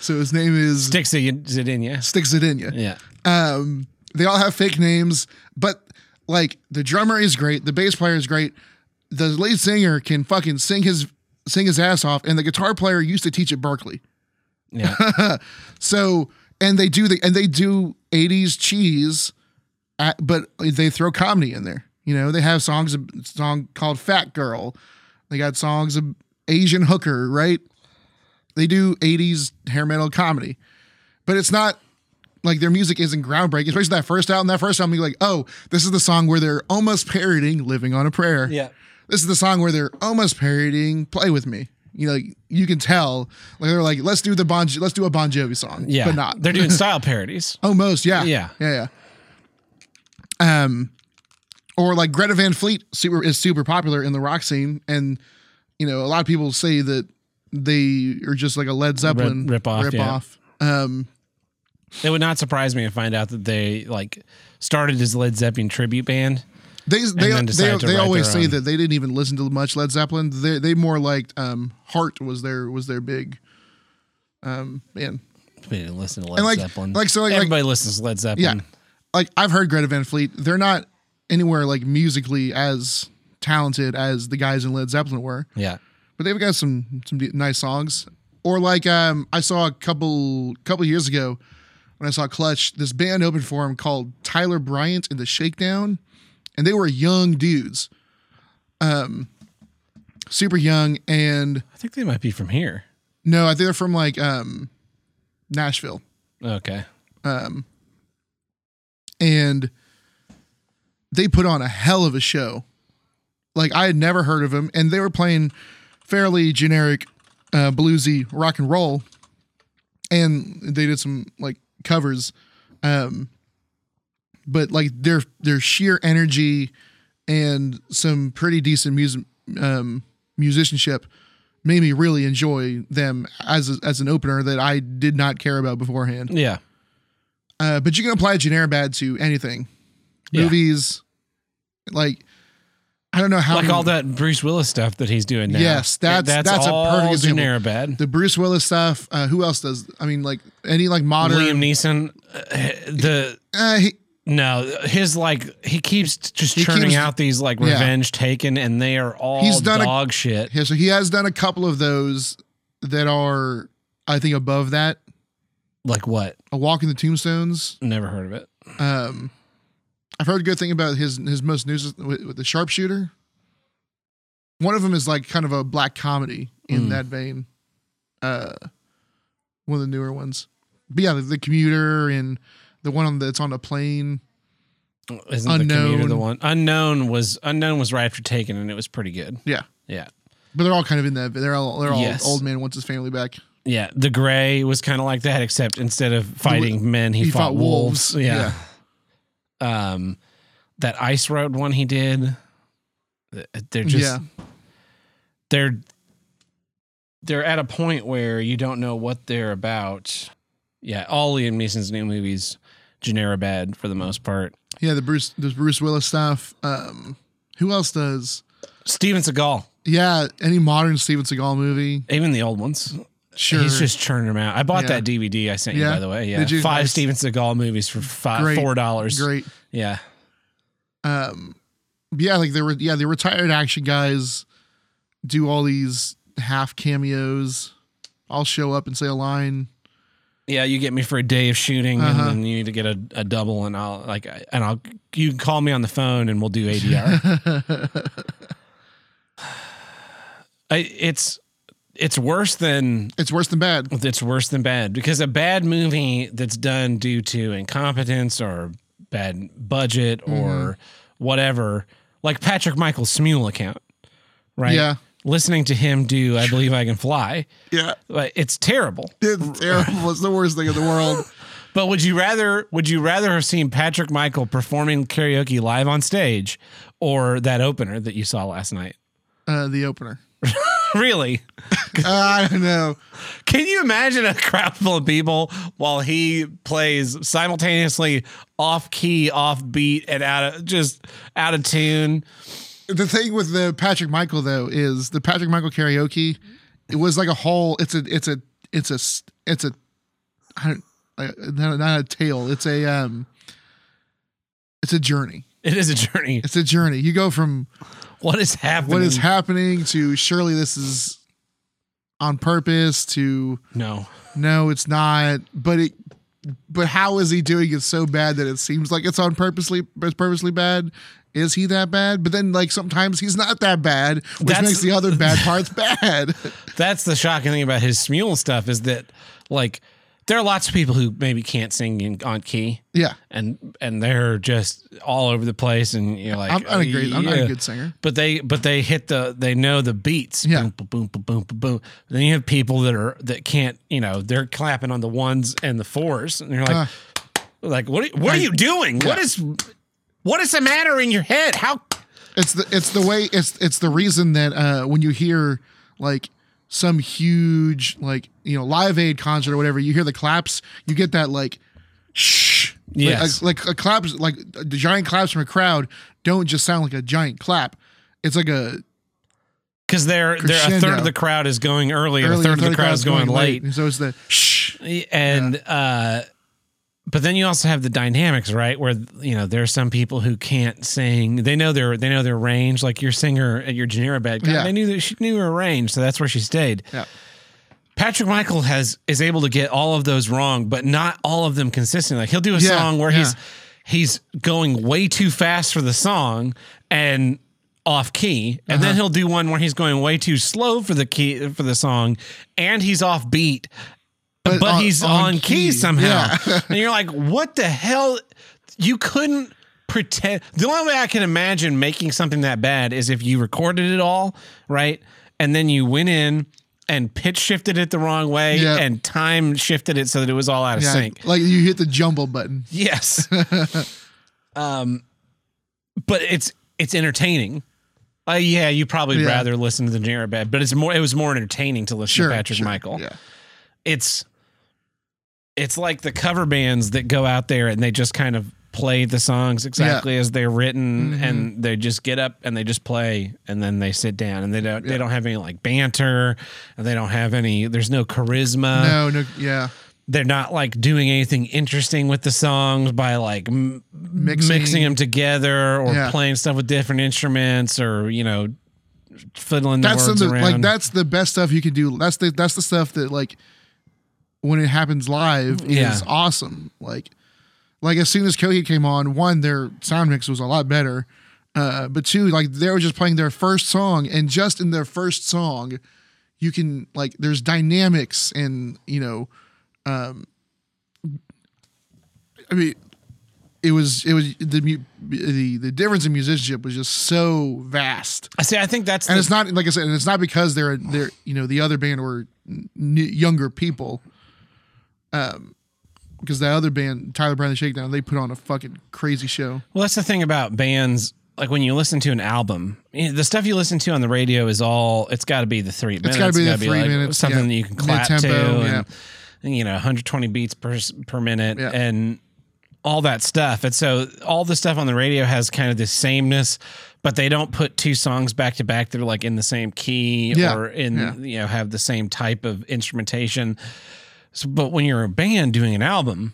so his name is Sticks it in you. Stix Zadinia. Yeah. Um, they all have fake names, but like the drummer is great, the bass player is great, the lead singer can fucking sing his sing his ass off, and the guitar player used to teach at Berklee. Yeah. So and they do the and they do 80s cheese, at, but they throw comedy in there. You know, they have songs a song called Fat Girl. They got songs of Asian Hooker, right? They do 80s hair metal comedy. But it's not like their music isn't groundbreaking, especially that first album. That first album, you're like, oh, this is the song where they're almost parodying Living on a Prayer. yeah. This is the song where they're almost parodying Play With Me. You know, you can tell. Like they're like, let's do the Bon let's do a Bon Jovi song. Yeah. But not. They're doing style parodies. Almost, yeah. Yeah. Yeah, yeah. Um or like Greta Van Fleet super is super popular in the rock scene and you know, a lot of people say that they are just like a Led Zeppelin rip off, rip yeah. off. Um It would not surprise me to find out that they like started as Led Zeppelin tribute band. They they they, they always say own. that they didn't even listen to much Led Zeppelin. They they more liked um Heart was their was their big um. We didn't listen to Led And like Zeppelin. like so like, like Everybody listens to Led yeah. Zeppelin. Like I've heard Greta Van Fleet. They're not anywhere like musically as talented as the guys in Led Zeppelin were. Yeah. but they've got some some nice songs. Or like um, I saw a couple couple years ago when I saw Clutch, this band opened for him called Tyler Bryant and the Shakedown, and they were young dudes, um, super young. And I think they might be from here. no, I think they're from like um, Nashville, Okay. Um, and they put on a hell of a show. Like I had never heard of them, and they were playing fairly generic uh, bluesy rock and roll, and they did some like covers, um, but like their their sheer energy and some pretty decent music um, musicianship made me really enjoy them as a, as an opener that I did not care about beforehand. Yeah. Uh, but you can apply Generabad to anything, Yeah. movies, like I don't know how like many- all that Bruce Willis stuff that he's doing now. Yes, that's- that's a all perfect example. Generabad. the Bruce Willis stuff. Uh, who else does? I mean, like any like modern. Liam Neeson, uh, the uh, he, no, his like he keeps just He churning keeps- out these like Yeah. revenge taken, and they are all He's done a- dog shit. yeah, so he has done a couple of those that are, I think, above that. Like what? A Walk in the Tombstones. Never heard of it. Um, I've heard a good thing about his his most news with, with the Sharpshooter. One of them is like kind of a black comedy in Mm. that vein. Uh, one of the newer ones. But yeah, the, the commuter and the one on that's on a plane. Isn't the commuter Unknown. the one? Unknown was unknown was right after Taken, and it was pretty good. Yeah, Yeah, but they're all kind of in that. They're all they're all Yes. old man wants his family back. yeah. The Grey was kind of like that, except instead of fighting men, he, he fought, fought wolves. wolves. Yeah. Um, that Ice Road one he did. They're just yeah, they're they're at a point where you don't know what they're about. Yeah, all Liam Neeson's new movies, genera bad for the most part. yeah. The Bruce the Bruce Willis stuff. Um, who else does? Steven Seagal, Yeah, any modern Steven Seagal movie. even the old ones. Sure, He's just churning them out. I bought Yeah. that DVD I sent you by the way. Yeah, you? five Nice. Steven Seagal movies for five Great. four dollars. great. Yeah, um yeah like they were yeah the retired action guys do all these half cameos i'll show up and say a line yeah. You get me for a day of shooting, Uh-huh. and then you need to get a, a double, and I'll like and I'll you can call me on the phone, and we'll do ADR. I, it's it's worse than it's worse than bad it's worse than bad because a bad movie that's done due to incompetence or bad budget Mm-hmm. or whatever, like Patrick Michael's Smule account, right? Yeah. Listening to him do "I Believe I Can Fly," yeah like, it's terrible. it's terrible it's the worst thing in the world But would you rather would you rather have seen Patrick Michael performing karaoke live on stage or that opener that you saw last night? uh the opener really? i don't know Can you imagine a crowd full of people while he plays simultaneously off key, off beat, and out of just out of tune? The thing with the patrick michael though is the patrick michael karaoke it was like a whole it's a it's a it's a. it's a I don't, uh, not, not a tale it's a um it's a journey It is a journey. It's a journey. You go from What is happening? what is happening to surely this is on purpose to no. no, it's not. But it but how is he doing it so bad that it seems like it's on purposely it's purposely bad? Is he that bad? But then like sometimes he's not that bad, which That's- makes the other bad parts bad. That's the shocking thing about his Smule stuff is that like there are lots of people who maybe can't sing in, on key yeah. and and they're just all over the place and you're like I'm not a great I'm not a good singer. but they but they hit the they know the beats Yeah. boom boom boom boom boom then you have people that are that can't you know they're clapping on the ones and the fours and you're like uh. like what are, what are you doing what is what is the matter in your head how It's the it's the way it's it's the reason that uh when you hear like some huge like you know live aid concert or whatever, you hear the claps, you get that like shh. Yes. Like, like a claps like the giant claps from a crowd don't just sound like a giant clap. It's like a because they're they're a third of the crowd is going early, and early a third of the crowd is going, late. And so it's the shh. and uh but then you also have the dynamics right where you know there are some people who can't sing they know their they know their range like your singer at your genera bad Yeah. they knew that she knew her range so that's where she stayed Yeah. patrick michael has is able to get all of those wrong but not all of them consistently. like he'll do a Yeah, song where yeah. he's he's going way too fast for the song and off key and Uh-huh. then he'll do one where he's going way too slow for the key for the song and he's off beat but, on- he's on, on key, key, somehow. yeah. and you're like, what the hell? You couldn't pretend. The only way I can imagine making something that bad is if you recorded it all, right? And then you went in and pitch shifted it the wrong way Yeah. and time shifted it so that it was all out of Yeah, sync. like you hit the jumble button. Yes. um, but it's it's entertaining. Uh, yeah, you probably Yeah. rather listen to the Jared Bad, but it's more. It was more entertaining to listen Sure, to Patrick sure, Michael Yeah, it's it's like the cover bands that go out there and they just kind of play the songs exactly as they're written Mm-hmm. and they just get up and they just play and then they sit down and they don't they don't have any like banter and they don't have any there's no charisma no, no, yeah, they're not like doing anything interesting with the songs by like m- Mixing. mixing them together or Yeah. playing stuff with different instruments or you know fiddling the that's words the, around like that's the best stuff you can do. That's the that's the stuff that like when it happens live is Yeah. awesome. Like like as soon as Coheed came on, one their sound mix was a lot better. Uh, but two, like they were just playing their first song, and just in their first song, you can like there's dynamics and you know, um, I mean, it was it was the the the difference in musicianship was just so vast I see I think that's and the, it's not like I said, and it's not because they're they're you know the other band were n- younger people. Um, because the other band, Tyler Brown and the Shakedown, they put on a fucking crazy show. Well, that's the thing about bands. Like when you listen to an album, the stuff you listen to on the radio is all. It's got to be the three minutes. It's gotta be the three like minutes, Something yeah. that you can clap to, and, and, you know, 120 beats per per minute, Yeah. and all that stuff. And so all the stuff on the radio has kind of this sameness, but they don't put two songs back to back that are like in the same key Yeah, or in yeah. you know have the same type of instrumentation. So, but when you're a band doing an album,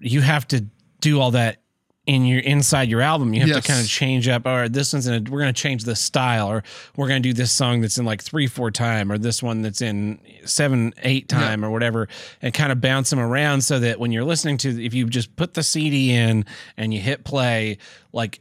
you have to do all that in your inside your album. You have Yes. to kind of change up. All right, this one's in a, we're going to change the style, or we're going to do this song that's in like three four time, or this one that's in seven eight time, or whatever, and kind of bounce them around so that when you're listening to, if you just put the CD in and you hit play, like.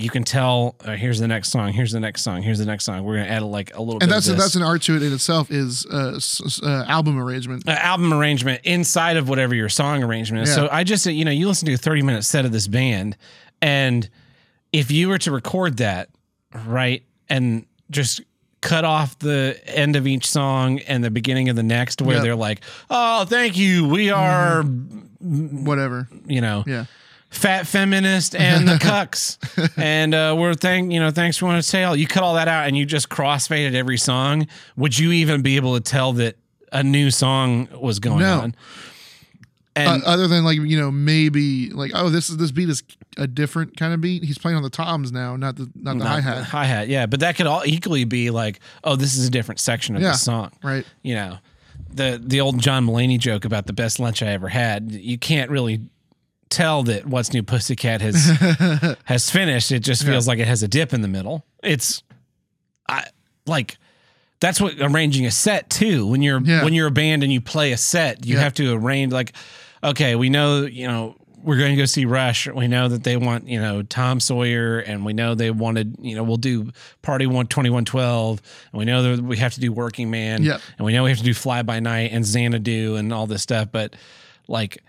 You can tell. Uh, here's the next song. Here's the next song. Here's the next song. We're gonna add like a little. And bit that's that's an art to it in itself is uh, s- uh album arrangement. uh, album arrangement inside of whatever your song arrangement is. Yeah. So I just, you know, you listen to a 30 minute set of this band, and if you were to record that, right, and just cut off the end of each song and the beginning of the next, where Yeah. they're like, oh, thank you. We are, Whatever. you know, Yeah. Fat feminist and the cucks and uh we're thank you know thanks for wanting to say all you cut all that out and you just crossfaded every song would you even be able to tell that a new song was going No. on Uh, and other than like you know maybe like oh this is this beat is a different kind of beat. He's playing on the toms now, not the not the hi hat. hi hat yeah but that could all equally be like oh this is a different section of Yeah. the song Right. you know the the old John Mulaney joke about the best lunch I ever had you can't really tell that what's new Pussycat has has finished. It just feels like it has a dip in the middle. It's I like that's what arranging a set too. When you're Yeah. when you're a band and you play a set, you Yeah. have to arrange like okay, we know, you know, we're going to go see Rush. We know that they want, you know, Tom Sawyer and we know they wanted, you know, we'll do Party 1 2112 and we know that we have to do Working Man Yep. and we know we have to do Fly By Night and Xanadu and all this stuff, but like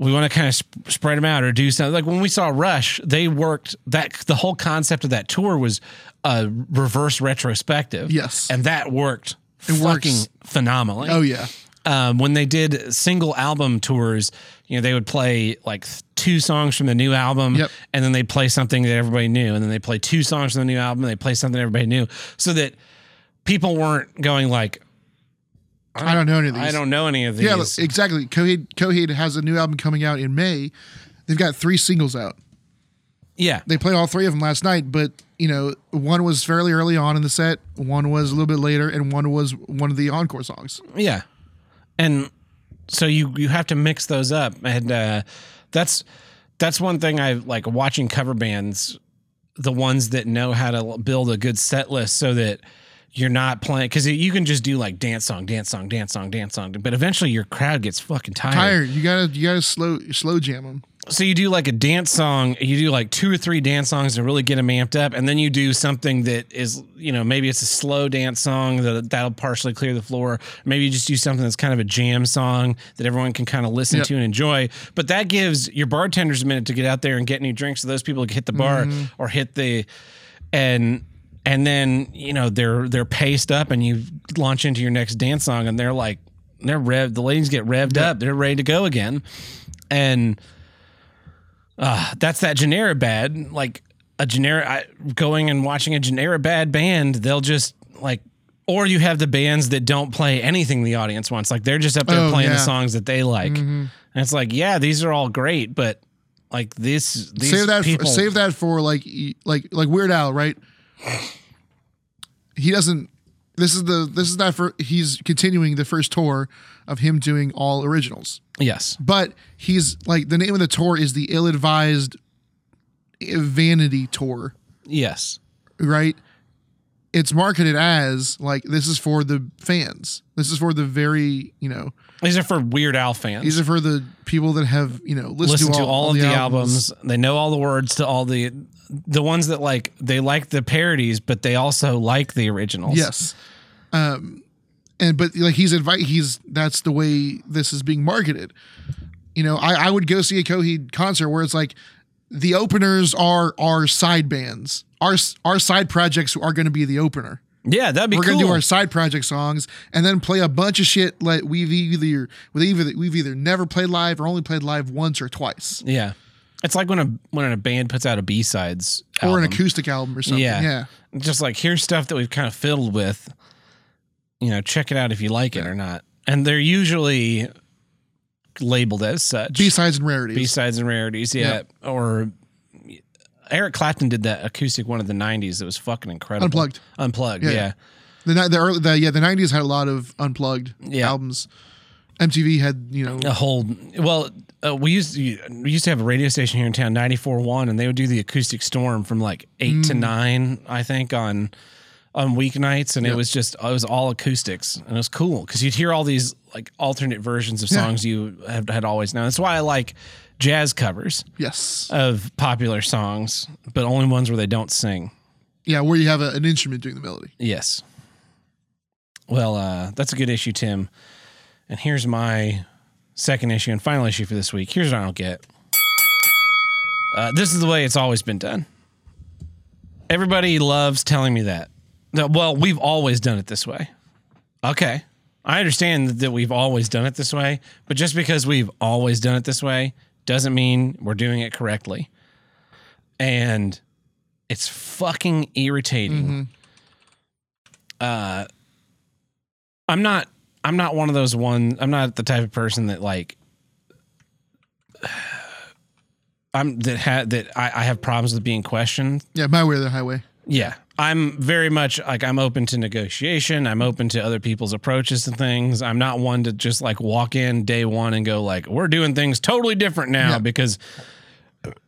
we want to kind of sp- spread them out or do something. Like when we saw Rush, they worked that the whole concept of that tour was a reverse retrospective. Yes. and that worked It fucking works. phenomenally. Oh yeah. Um, when they did single album tours, you know, they would play like two songs from the new album, Yep. and then they play something that everybody knew, and then they play two songs from the new album, and they play something everybody knew, so that people weren't going like, I don't know any of these. I don't know any of these. Yeah, look, exactly. Coheed Coheed has a new album coming out in May. They've got three singles out. yeah, They played all three of them last night, but you know, one was fairly early on in the set, one was a little bit later, and one was one of the encore songs. Yeah. And so you you have to mix those up and uh that's that's one thing I like watching cover bands the ones that know how to build a good set list so that you're not playing cuz you can just do like dance song dance song dance song dance song but eventually your crowd gets fucking tired. Tired. You gotta you gotta slow slow jam them. So you do like a dance song, you do like two or three dance songs to really get them amped up, and then you do something that is, you know, maybe it's a slow dance song that that'll partially clear the floor. Maybe you just do something that's kind of a jam song that everyone can kind of listen Yep. to and enjoy. But that gives your bartenders a minute to get out there and get new drinks so those people can hit the bar Mm-hmm. or hit the and and then you know they're they're paced up and you launch into your next dance song and they're like they're revved the ladies get revved up. They're ready to go again. And uh, that's that genera bad like a genera I, going and watching a genera bad band they'll just like or you have the bands that don't play anything the audience wants. Like they're just up there Oh, playing the songs that they like. And it's like yeah these are all great but like this these save that people for, save that for like like like Weird Al, right? He doesn't. This is the this is not for he's continuing the first tour of him doing all originals, yes but he's like the name of the tour is the ill advised vanity tour, yes right? It's marketed as like this is for the fans. This is for the very you know These are for Weird Al fans. these are for the people that have you know listened Listen to all, of the, albums. They know all the words to all the the ones that like they like the parodies, but they also like the originals. Yes. Um and but like he's invite he's that's the way this is being marketed. You know, I, I would go see a Coheed concert where it's like the openers are our side bands. Our our side projects are going to be the opener. Yeah, that'd be We're cool. going to do our side project songs and then play a bunch of shit like we've either with either we've either never played live or only played live once or twice yeah. It's like when a when a band puts out a B sides or an acoustic album or something. Yeah. Yeah. Just like here's stuff that we've kind of fiddled with. You know, check it out if you like it or not. And they're usually labeled as such. B sides and rarities. B sides and rarities, yeah. Or Eric Clapton did that acoustic one of the '90s. that was fucking incredible. Unplugged. Unplugged, Yeah. yeah. The the early the yeah the nineties had a lot of unplugged albums. MTV had you know A whole well, uh, we used to, we used to have a radio station here in town, 94.1, and they would do the acoustic storm from like eight Mm. to nine, I think, on on weeknights, and it was just it was all acoustics, and it was cool because you'd hear all these like alternate versions of Yeah. songs you have, had always known. That's why I like jazz covers yes of popular songs, but only ones where they don't sing. yeah where you have a, an instrument doing the melody. Yes. Well, uh, that's a good issue, Tim. And here's my second issue and final issue for this week. Here's what I don't get. Uh, this is the way it's always been done. Everybody loves telling me that. that. Well, we've always done it this way. Okay. I understand that we've always done it this way, but just because we've always done it this way doesn't mean we're doing it correctly. And it's fucking irritating. Uh I'm not I'm not one of those one I'm not the type of person that like I'm that had that I, I have problems with being questioned. Yeah, my way or the highway. Yeah. I'm very much like I'm open to negotiation. I'm open to other people's approaches to things. I'm not one to just like walk in day one and go like, we're doing things totally different now Yeah. because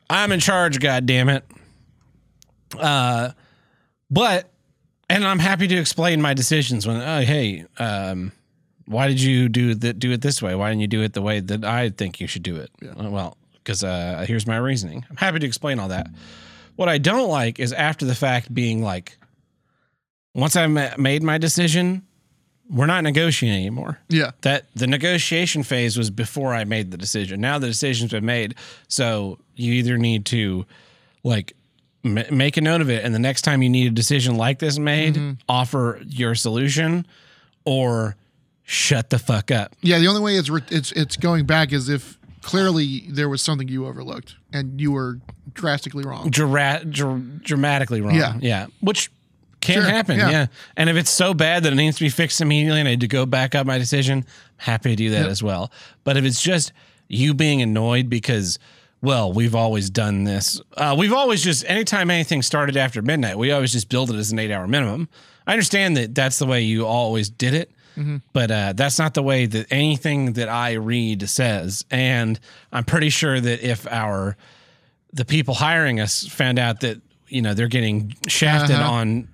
I'm in charge, god damn it. Uh but and I'm happy to explain my decisions when oh hey, um why did you do that do it this way? Why didn't you do it the way that I think you should do it? Uh, Well, because uh here's my reasoning. I'm happy to explain all that. What I don't like is after the fact being like, once I ma- made my decision, we're not negotiating anymore. Yeah. That the negotiation phase was before I made the decision. Now the decision's been made, so you either need to like m- make a note of it, and the next time you need a decision like this made, offer your solution, or shut the fuck up. Yeah. The only way it's re- it's it's going back is if clearly there was something you overlooked and you were drastically wrong. Dra- dr- dramatically wrong. Yeah. yeah, which can Sure, happen. yeah. Yeah. and if it's so bad that it needs to be fixed immediately, and I need to go back up my decision, I'm happy to do that Yep. as well. But if it's just you being annoyed because, well, we've always done this. Uh, we've always just anytime anything started after midnight, we always just build it as an eight-hour minimum. I understand that that's the way you always did it. But uh, that's not the way that anything that I read says, and I'm pretty sure that if our the people hiring us found out that you know they're getting shafted Uh-huh. on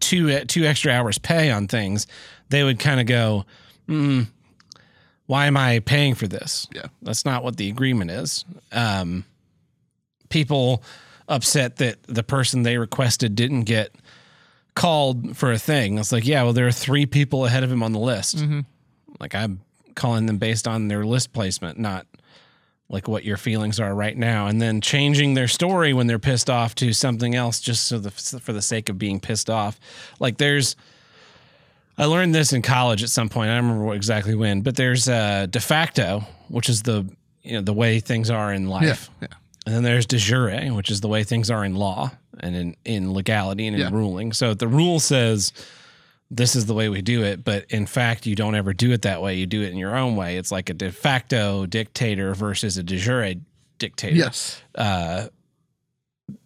two two extra hours pay on things, they would kind of go, mm, "Why am I paying for this?" Yeah. that's not what the agreement is. Um, people upset that the person they requested didn't get called for a thing. It's like, yeah, well, there are three people ahead of him on the list. Mm-hmm. Like I'm calling them based on their list placement, not like what your feelings are right now, and then changing their story when they're pissed off to something else just so the for the sake of being pissed off. Like there's, I learned this in college at some point. I don't remember what, exactly when, but there's uh, de facto, which is the you know the way things are in life. Yeah. Yeah. And then there's de jure, which is the way things are in law and in, in legality and in Yeah. ruling. So the rule says this is the way we do it, but in fact you don't ever do it that way. You do it in your own way. It's like a de facto dictator versus a de jure dictator. Yes.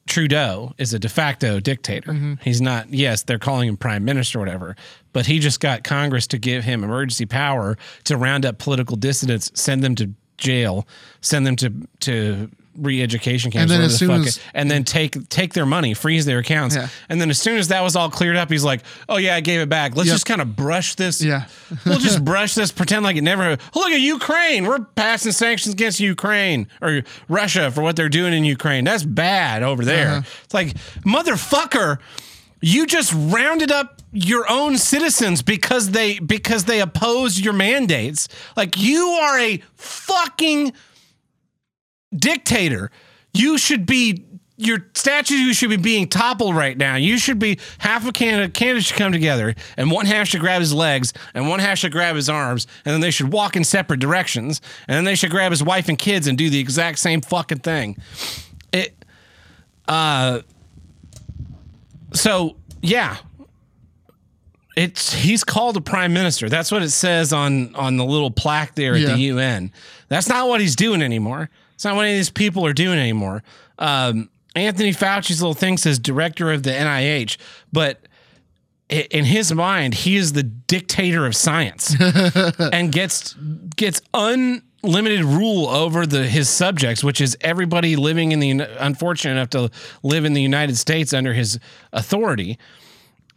Trudeau is a de facto dictator. Mm-hmm. He's not, yes, they're calling him prime minister or whatever, but he just got Congress to give him emergency power to round up political dissidents, send them to jail, send them to to re-education camps, And then as the soon fuck as- it- and then take take their money, freeze their accounts, Yeah. and then as soon as that was all cleared up, he's like, "Oh yeah, I gave it back. Let's Yep. just kind of brush this. Yeah. we'll just brush this, pretend like it never. Oh, look at Ukraine. We're passing sanctions against Ukraine or Russia for what they're doing in Ukraine. That's bad over there. Uh-huh. It's like motherfucker. You just rounded up your own citizens because they because they oppose your mandates. Like you are a fucking dictator. You should be your statues should be being toppled right now. You should be half of Canada. Canada should come together, and one half should grab his legs, and one half should grab his arms, and then they should walk in separate directions, and then they should grab his wife and kids and do the exact same fucking thing. It, uh, so yeah, it's he's called a prime minister. That's what it says on on the little plaque there at Yeah. the UN. That's not what he's doing anymore. It's not what any of these people are doing anymore. Um, Anthony Fauci's little thing says director of the NIH, but in his mind, he is the dictator of science and gets gets unlimited rule over the his subjects, which is everybody living in the unfortunate enough to live in the United States under his authority.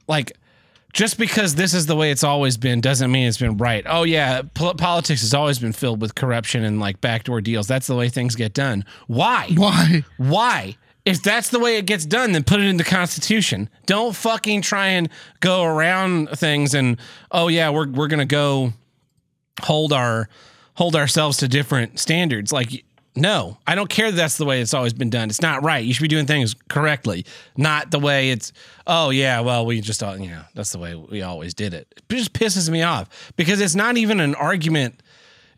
Like just because this is the way it's always been doesn't mean it's been right. Oh yeah, po- politics has always been filled with corruption and like backdoor deals. That's the way things get done. Why? Why? Why? If that's the way it gets done, then put it in the Constitution. Don't fucking try and go around things and oh yeah, we're we're gonna go hold our hold ourselves to different standards. Like no, I don't care that that's the way it's always been done. It's not right. You should be doing things correctly, not the way it's. Oh yeah, well we just all you know that's the way we always did it. It just pisses me off because it's not even an argument.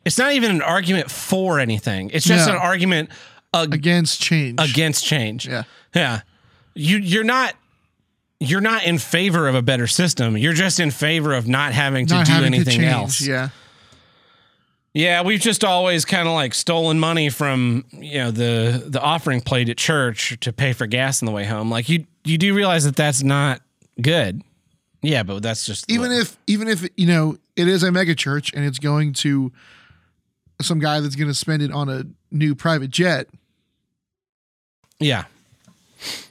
It's not even an argument for anything. It's just No. an argument ag- Against change. against change. Yeah. Yeah. You you're not you're not in favor of a better system. You're just in favor of not having to do anything else. Yeah. Yeah, we've just always kind of like stolen money from, you know, the the offering plate at church to pay for gas on the way home. Like you you do realize that that's not good. Yeah, but that's just even if even if you know it is a mega church and it's going to some guy that's going to spend it on a new private jet. Yeah.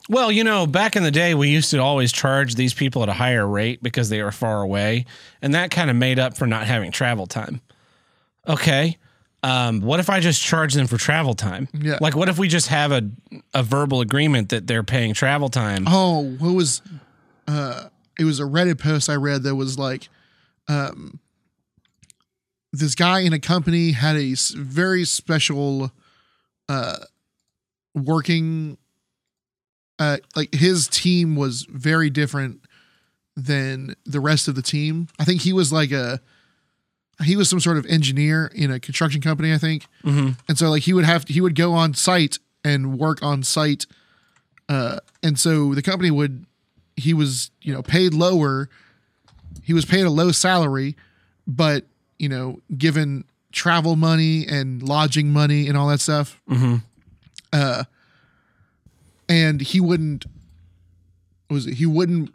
Well, you know, back in the day, we used to always charge these people at a higher rate because they were far away, and that kind of made up for not having travel time. Okay. Um, what if I just charge them for travel time? Yeah. Like, what if we just have a a verbal agreement that they're paying travel time? Oh, what was uh it was a Reddit post I read that was like um this guy in a company had a very special uh working uh like his team was very different than the rest of the team. I think he was like a he was some sort of engineer in a construction company, I think. Mhm. And so like he would have he would go on site and work on site uh and so the company would he was, you know, paid lower. He was paid a low salary, but, you know, given travel money and lodging money and all that stuff. Mm-hmm. Uh and he wouldn't was it, he wouldn't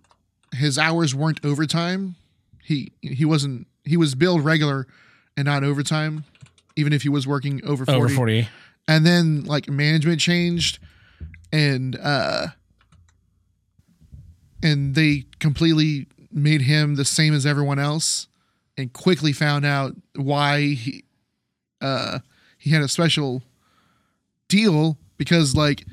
his hours weren't overtime. He he wasn't he was billed regular and not overtime, even if he was working over 40. Over 40. And then like management changed and uh and they completely made him the same as everyone else and quickly found out why he uh he had a special deal because like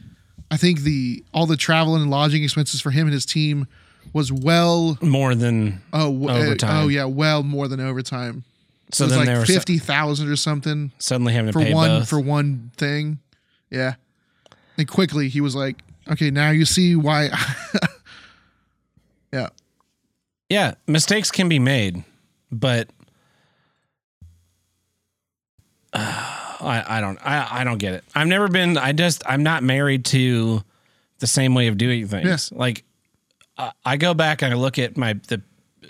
I think the all the travel and lodging expenses for him and his team was well More than. oh w- uh, oh yeah well more than overtime So was then like fifty thousand or something suddenly having to for pay one both. for one thing. Yeah. And quickly he was like, "Okay, now you see why." yeah. Yeah, mistakes can be made, but uh, I I don't I I don't get it. I've never been. I just I'm not married to the same way of doing things. Like I, I go back and I look at my the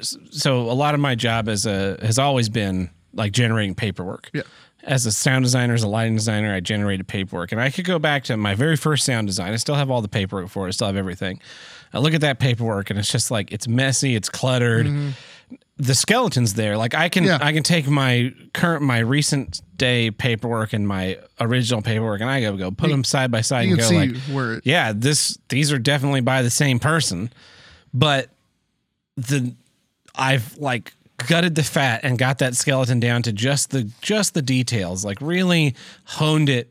so a lot of my job as a uh, has always been like generating paperwork. Yeah. As a sound designer, as a lighting designer, I generated paperwork, and I could go back to my very first sound design. I still have all the paperwork for it. I still have everything. I look at that paperwork, and it's just like it's messy, it's cluttered. Mm-hmm. The skeleton's there. Like I can, Yeah. I can take my current, my recent day paperwork and my original paperwork, and I go go put them side by side You and go like, where it, yeah, this these are definitely by the same person, but the I've like gutted the fat and got that skeleton down to just the just the details, like really honed it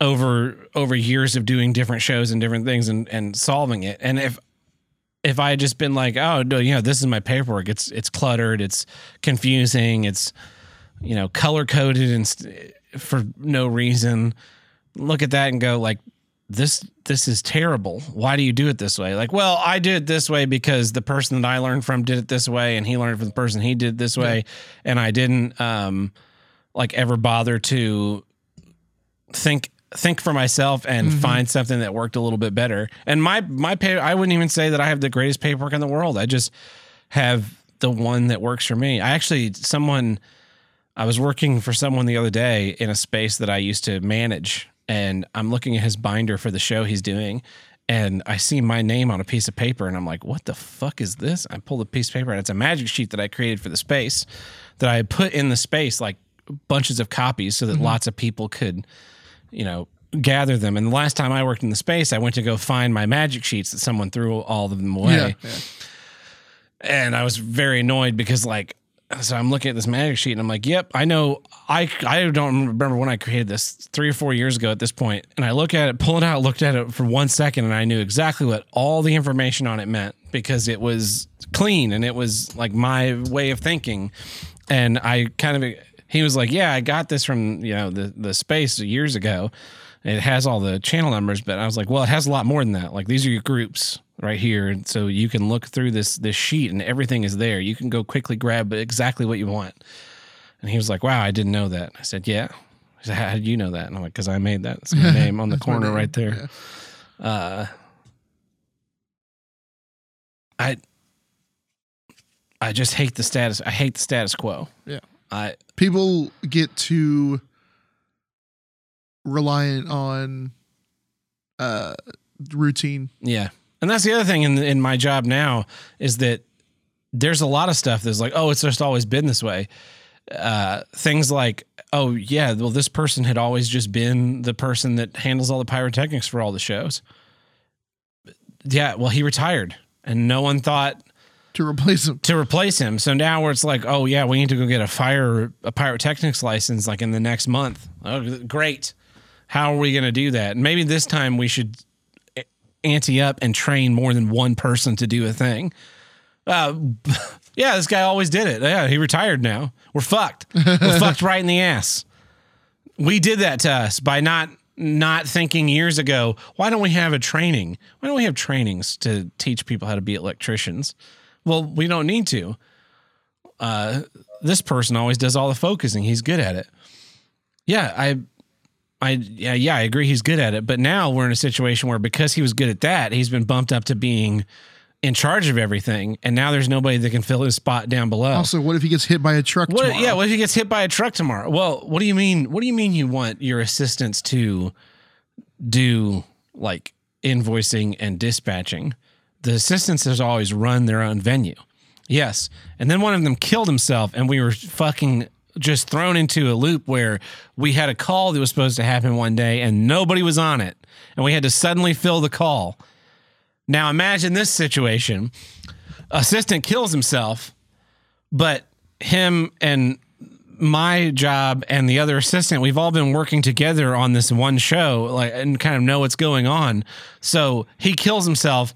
over over years of doing different shows and different things and and solving it. And if if I had just been like, oh no, you know, this is my paperwork. It's it's cluttered. It's confusing. It's you know color coded and st- for no reason. Look at that and go like, this this is terrible. Why do you do it this way? Like, well, I did it this way because the person that I learned from did it this way, and he learned from the person he did this way, and I didn't um like ever bother to think think for myself and mm-hmm. find something that worked a little bit better. And my my pay I wouldn't even say that I have the greatest paperwork in the world. I just have the one that works for me. I actually someone I was working for someone the other day in a space that I used to manage and I'm looking at his binder for the show he's doing and I see my name on a piece of paper and I'm like, what the fuck is this? I pull the piece of paper and it's a magic sheet that I created for the space that I had put in the space like bunches of copies so that mm-hmm. lots of people could, you know, gather them. And the last time I worked in the space, I went to go find my magic sheets that someone threw all of them away yeah, yeah. and I was very annoyed because like so I'm looking at this magic sheet and I'm like, yep, I know I I don't remember when I created this three or four years ago at this point. And I look at it, pull it out, looked at it for one second, and I knew exactly what all the information on it meant because it was clean and it was like my way of thinking. And I kind of he was like, Yeah, I got this from, you know, the the space years ago. It has all the channel numbers, but I was like, well, it has a lot more than that. Like these are your groups right here, and so you can look through this this sheet, and everything is there. You can go quickly grab exactly what you want. And he was like, wow, I didn't know that. I said, yeah. He said, how did you know that? And I'm like, because I made that. It's my name on the corner name. right there. Uh, I I just hate the status. I hate the status quo. Yeah. I People get too reliant on uh routine. yeah And that's the other thing in in my job now is that there's a lot of stuff that's like, oh, it's just always been this way. Uh, things like, oh yeah, well, this person had always just been the person that handles all the pyrotechnics for all the shows. Yeah, well, he retired, and no one thought To replace him. to replace him. So now where it's like, oh yeah, we need to go get a fire a pyrotechnics license like in the next month. Oh, great. How are we going to do that? And maybe this time we should a- ante up and train more than one person to do a thing. Uh, yeah, this guy always did it. Yeah, he retired now. We're fucked. We're fucked right in the ass. We did that to us by not not thinking years ago. Why don't we have a training? Why don't we have trainings to teach people how to be electricians? Well, we don't need to. Uh, this person always does all the focusing. He's good at it. Yeah, I, I, yeah, yeah, I agree. He's good at it. But now we're in a situation where because he was good at that, he's been bumped up to being in charge of everything, and now there's nobody that can fill his spot down below. Also, what if he gets hit by a truck What? tomorrow? Yeah. What if he gets hit by a truck tomorrow? Well, what do you mean? What do you mean you want your assistants to do like invoicing and dispatching? The assistants has always run their own venue. Yes, and then one of them killed himself, and we were fucking just thrown into a loop where we had a call that was supposed to happen one day, and nobody was on it, and we had to suddenly fill the call. Now imagine this situation: assistant kills himself but him and my job and the other assistant we've all been working together on this one show like and kind of know what's going on so he kills himself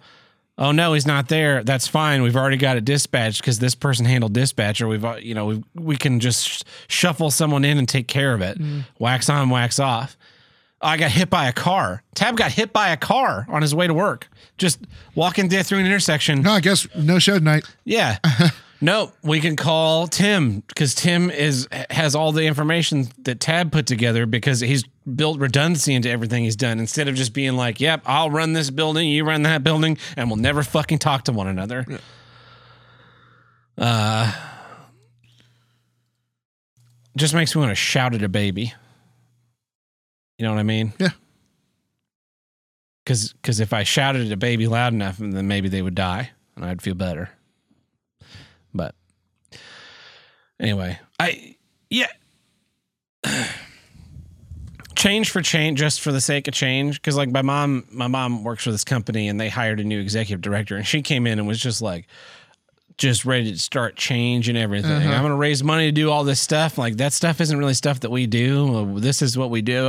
oh no he's not there that's fine we've already got it dispatched because this person handled dispatch or we've uh, you know we, we can just sh- shuffle someone in and take care of it wax on wax off I got hit by a car. Tab got hit by a car on his way to work. Just walking there through an intersection. No, I guess no show tonight. Yeah. no, we can call Tim because Tim is has all the information that Tab put together because he's built redundancy into everything he's done instead of just being like, "Yep, I'll run this building, you run that building, and we'll never fucking talk to one another." Uh, just makes me want to shout at a baby. You know what I mean? Yeah. Because because if I shouted at a baby loud enough, then maybe they would die, and I'd feel better. But anyway, I yeah. change for change just for the sake of change because like my mom my mom works for this company and they hired a new executive director and she came in and was just like just ready to start change and everything Uh-huh. i'm gonna raise money to do all this stuff like that stuff isn't really stuff that we do this is what we do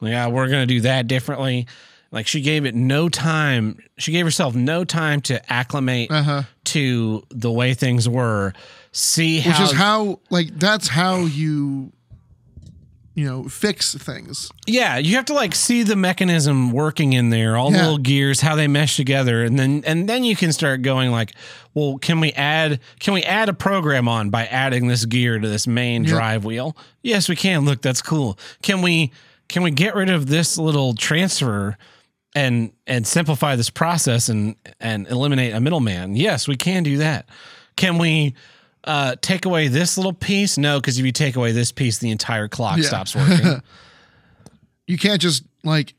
like, yeah we're gonna do that differently like she gave it no time she gave herself no time to acclimate Uh huh. to the way things were see how, Which is how, like, that's how you, you know, fix things. Yeah, you have to like see the mechanism working in there, all the Yeah. little gears, how they mesh together, and then and then you can start going like, well, can we add can we add a program on by adding this gear to this main Yep. drive wheel? Yes, we can. Look, that's cool. Can we can we get rid of this little transfer and and simplify this process and and eliminate a middleman? Yes, we can do that. Can we uh, take away this little piece? No, because if you take away this piece, the entire clock Yeah. stops working. You can't just, like,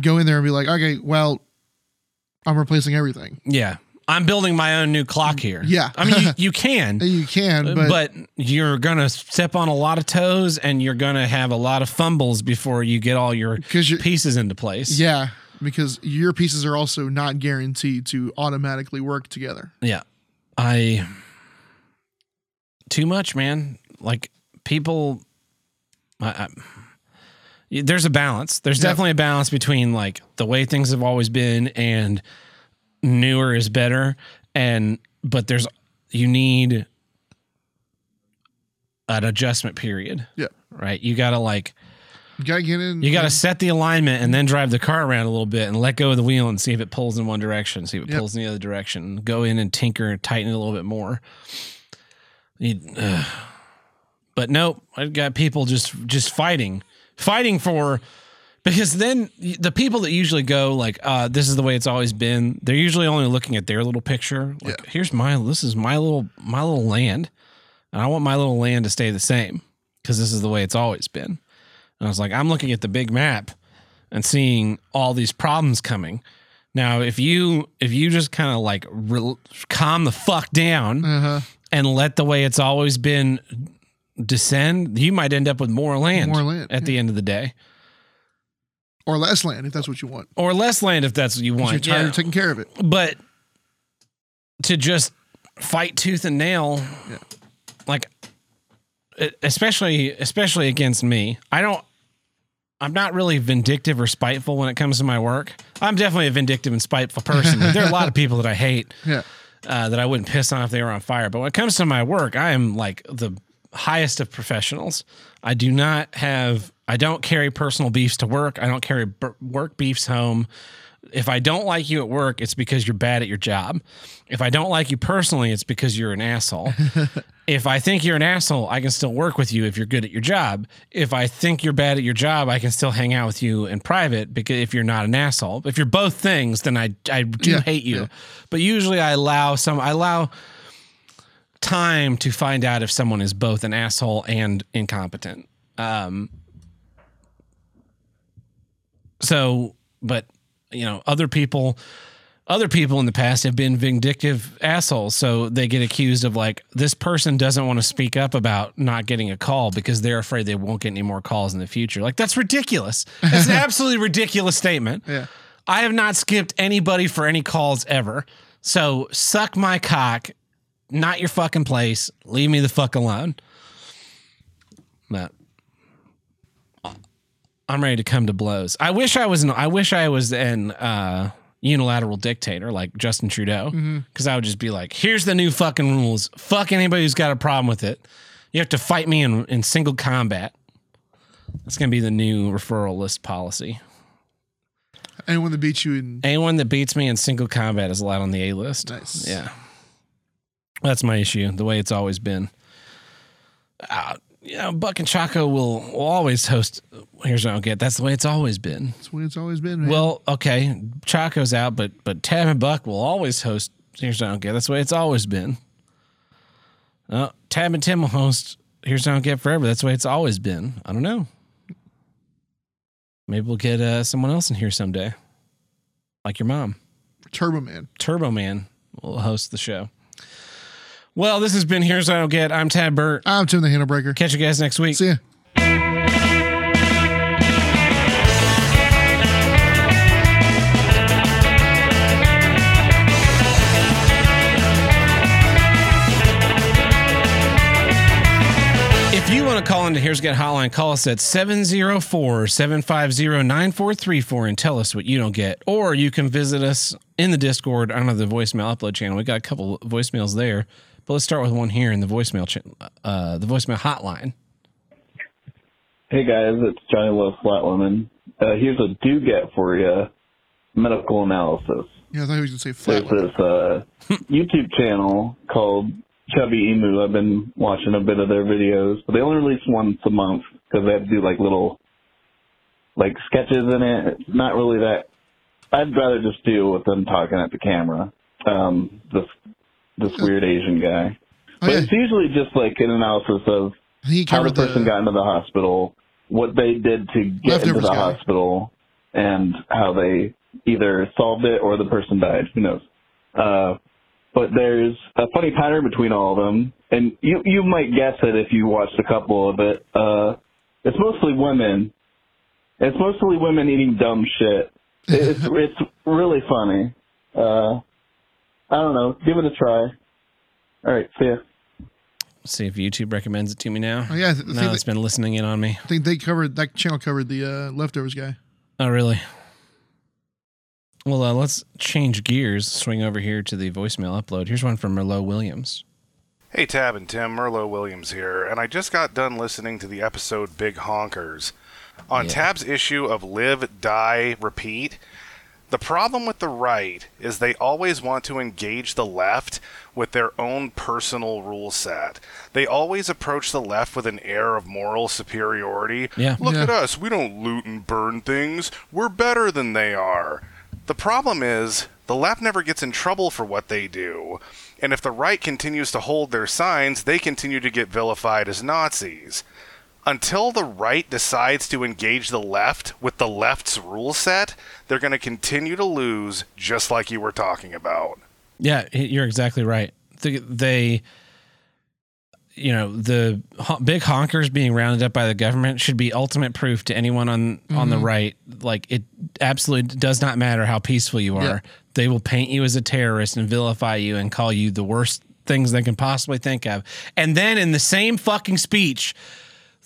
go in there and be like, okay, well, I'm replacing everything. Yeah. I'm building my own new clock here. Yeah. I mean, you, you can, you can, but, but, you're going to step on a lot of toes and you're going to have a lot of fumbles before you get all your pieces into place. yeah, because your pieces are also not guaranteed to automatically work together. Yeah. I, too much, man. Like people, I, I, there's a balance. There's Yeah. definitely a balance between like the way things have always been and newer is better. And, but there's, you need an adjustment period. Yeah. Right. You got to like, gotta get in. you got to set the alignment and then drive the car around a little bit and let go of the wheel and see if it pulls in one direction, see if it Yep. pulls in the other direction. Go in and tinker and tighten it a little bit more. You- ugh. but nope, I've got people just just fighting, fighting for because then the people that usually go like, uh, "This is the way it's always been." They're usually only looking at their little picture. Like, Yeah. here's my this is my little my little land, and I want my little land to stay the same because this is the way it's always been. And I was like, I'm looking at the big map and seeing all these problems coming. Now, if you if you just kind of like re- calm the fuck down Uh-huh. and let the way it's always been descend, you might end up with more land, More land, at the end of the day, Or less land if that's what you want. or less land if that's what you want. You're tired Yeah. of taking care of it. but to just fight tooth and nail Yeah. like especially especially against me. I don't i'm not really vindictive or spiteful when it comes to my work. I'm definitely a vindictive and spiteful person there are a lot of people that i hate Yeah. uh, that i wouldn't piss on if they were on fire. But when it comes to my work i am like the highest of professionals. I do not have i don't carry personal beefs to work. I don't carry b- work beefs home if I don't like you at work, it's because you're bad at your job. If I don't like you personally, it's because you're an asshole. if I think you're an asshole, I can still work with you if you're good at your job. If I think you're bad at your job, I can still hang out with you in private because if you're not an asshole. If you're both things, then I I do Yeah, hate you. yeah. But usually I allow some I allow time to find out if someone is both an asshole and incompetent. Um so but you know other people other people in the past have been vindictive assholes. So they get accused of like this person doesn't want to speak up about not getting a call because they're afraid they won't get any more calls in the future. Like that's ridiculous. That's an absolutely ridiculous statement. Yeah. i have not skipped anybody for any calls ever. So suck my cock not your fucking place leave me the fuck alone. But I'm ready to come to blows. I wish I was an I wish I was an uh, unilateral dictator like Justin Trudeau because I would just be like, here's the new fucking rules. Fuck anybody who's got a problem with it. You have to fight me in, in single combat. That's gonna be the new referral list policy. Anyone that beats you in Anyone that beats me in single combat is allowed on the A list. Nice. Yeah. That's my issue, the way it's always been. Uh, you know, Buck and Chaco will, will always host. Here's what I don't get. That's the way it's always been. that's the way it's always been. Man. Well, okay, Chaco's out, but but Tab and Buck will always host. Here's what I don't get. That's the way it's always been. Uh, Tab and Tim will host. Here's what I don't get forever. That's the way it's always been. I don't know. Maybe we'll get uh, someone else in here someday, like your mom. Turbo Man. Turbo Man will host the show. Well, this has been Here's What I Don't Get. I'm Tad Burt. I'm Tim the Handle Breaker. Catch you guys next week. See ya. If you want to call into Here's Get Hotline, call us at 704 750 9434 and tell us what you don't get. Or you can visit us in the Discord under the voicemail upload channel. We got a couple voicemails there, but let's start with one here in the voicemail cha- uh, the voicemail hotline. Hey guys, it's Johnny Love Flatwoman. Uh, here's a do get for you. Medical analysis. Yeah, I thought he was gonna say flat. There's this uh, YouTube channel called Chubbyemu. I've been watching a bit of their videos, but they only release once a month because they have to do like little like sketches in it. It's not really that. I'd rather just deal with them talking at the camera. Um, this this weird Asian guy. Oh, But yeah. it's usually just like an analysis of he how the person the, got into the hospital, what they did to get into the guy. hospital, and how they either solved it or the person died. Who knows? Uh, but there's a funny pattern between all of them, and you you might guess it if you watched a couple of it. Uh, it's mostly women. It's mostly women eating dumb shit. It's it's really funny. Uh, I don't know. Give it a try. All right. See ya. See if YouTube recommends it to me now. Oh, yeah, I th- now think it's been listening in on me. I think they covered that channel covered the uh, leftovers guy. Oh, really? Well, uh, let's change gears. Swing over here to the voicemail upload. Here's one from Merlot Williams. Hey Tab and Tim, Merlot Williams here, and I just got done listening to the episode Big Honkers. On Yeah. Tab's issue of Live, Die, Repeat, the problem with the right is they always want to engage the left with their own personal rule set. They always approach the left with an air of moral superiority. Yeah. Look Yeah. at us, we don't loot and burn things. We're better than they are. The problem is, the left never gets in trouble for what they do. And if the right continues to hold their signs, they continue to get vilified as Nazis. Until the right decides to engage the left with the left's rule set, they're going to continue to lose, just like you were talking about. Yeah, you're exactly right. They, they you know, the big honkers being rounded up by the government should be ultimate proof to anyone on on the mm-hmm. right. Like it absolutely does not matter how peaceful you are. Yeah. They will paint you as a terrorist and vilify you and call you the worst things they can possibly think of. And then in the same fucking speech,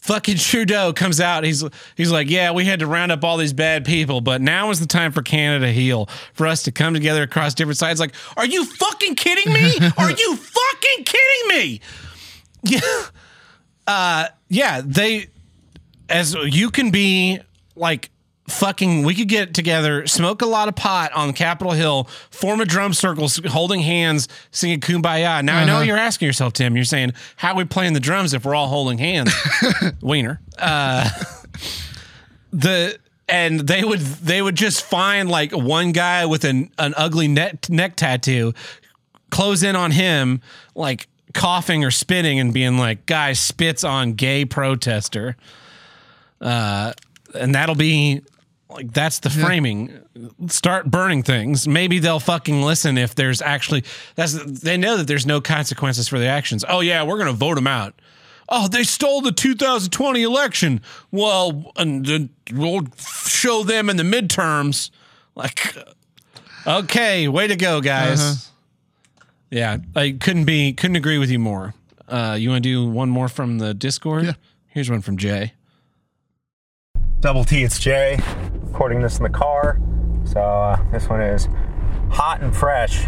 fucking Trudeau comes out. He's he's like, yeah, we had to round up all these bad people, but now is the time for Canada to heal, for us to come together across different sides. Like, are you fucking kidding me? Are you fucking kidding me? Yeah, uh, yeah. They as you can be like fucking we could get together smoke a lot of pot on capitol hill form a drum circle holding hands singing kumbaya. Now i know Uh-huh. you're asking yourself tim you're saying how are we playing the drums if we're all holding hands? Wiener. Uh the and they would they would just find like one guy with an an ugly neck neck tattoo close in on him like coughing or spitting and being like guy spits on gay protester. Uh and that'll be like that's the framing. Start burning things. Maybe they'll fucking listen if there's actually that's they know that there's no consequences for their actions. Oh yeah we're gonna vote them out. Oh they stole the 2020 election. Well and we'll show them in the midterms. Like okay way to go guys. Uh-huh. yeah i couldn't be couldn't agree with you more. Uh you want to do one more from the discord? Yeah. here's one from jay. Double T, it's Jay. Recording this in the car. So uh, this one is hot and fresh.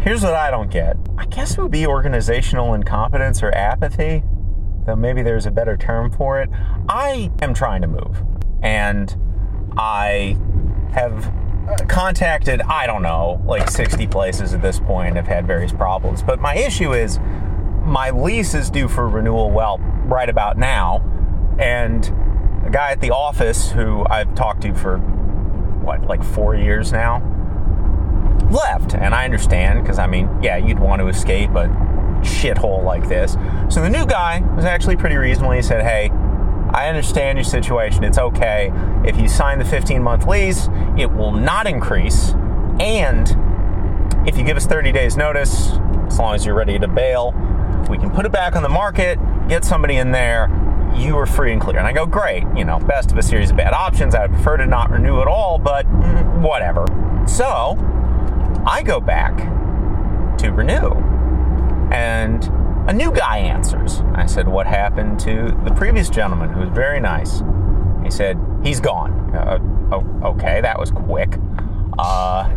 Here's what I don't get. I guess it would be organizational incompetence or apathy, though maybe there's a better term for it. I am trying to move, and I have uh, contacted, I don't know, like 60 places at this point. I've had various problems. But my issue is my lease is due for renewal, well, right about now. And a guy at the office who I've talked to for, what, like four years now, left. And I understand because, I mean, yeah, you'd want to escape a shithole like this. So the new guy was actually pretty reasonable. He said, hey, I understand your situation. It's okay. If you sign the 15 month lease, it will not increase. And if you give us 30 days notice, as long as you're ready to bail, we can put it back on the market, get somebody in there, you are free and clear. And I go, great, you know, best of a series of bad options. I would prefer to not renew at all, but whatever. So I go back to renew, and a new guy answers. I said, what happened to the previous gentleman who was very nice? He said, he's gone. Uh, oh, okay, that was quick. Uh,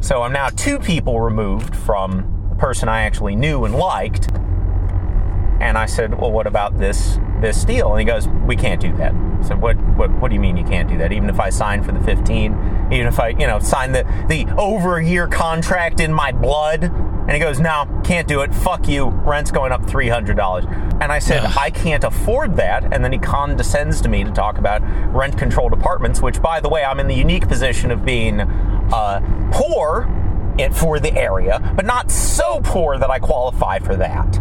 so I'm now two people removed from the person I actually knew and liked. And I said, "Well, what about this this deal?" And he goes, "We can't do that." I said, "What what what do you mean you can't do that? Even if I sign for the 15, even if I, you know, sign the the over a year contract in my blood?" And he goes, "No, can't do it. Fuck you. Rent's going up $300." And I said, "I can't afford that." And then he condescends to me to talk about rent controlled apartments, which by the way, I'm in the unique position of being uh, poor it for the area, but not so poor that I qualify for that.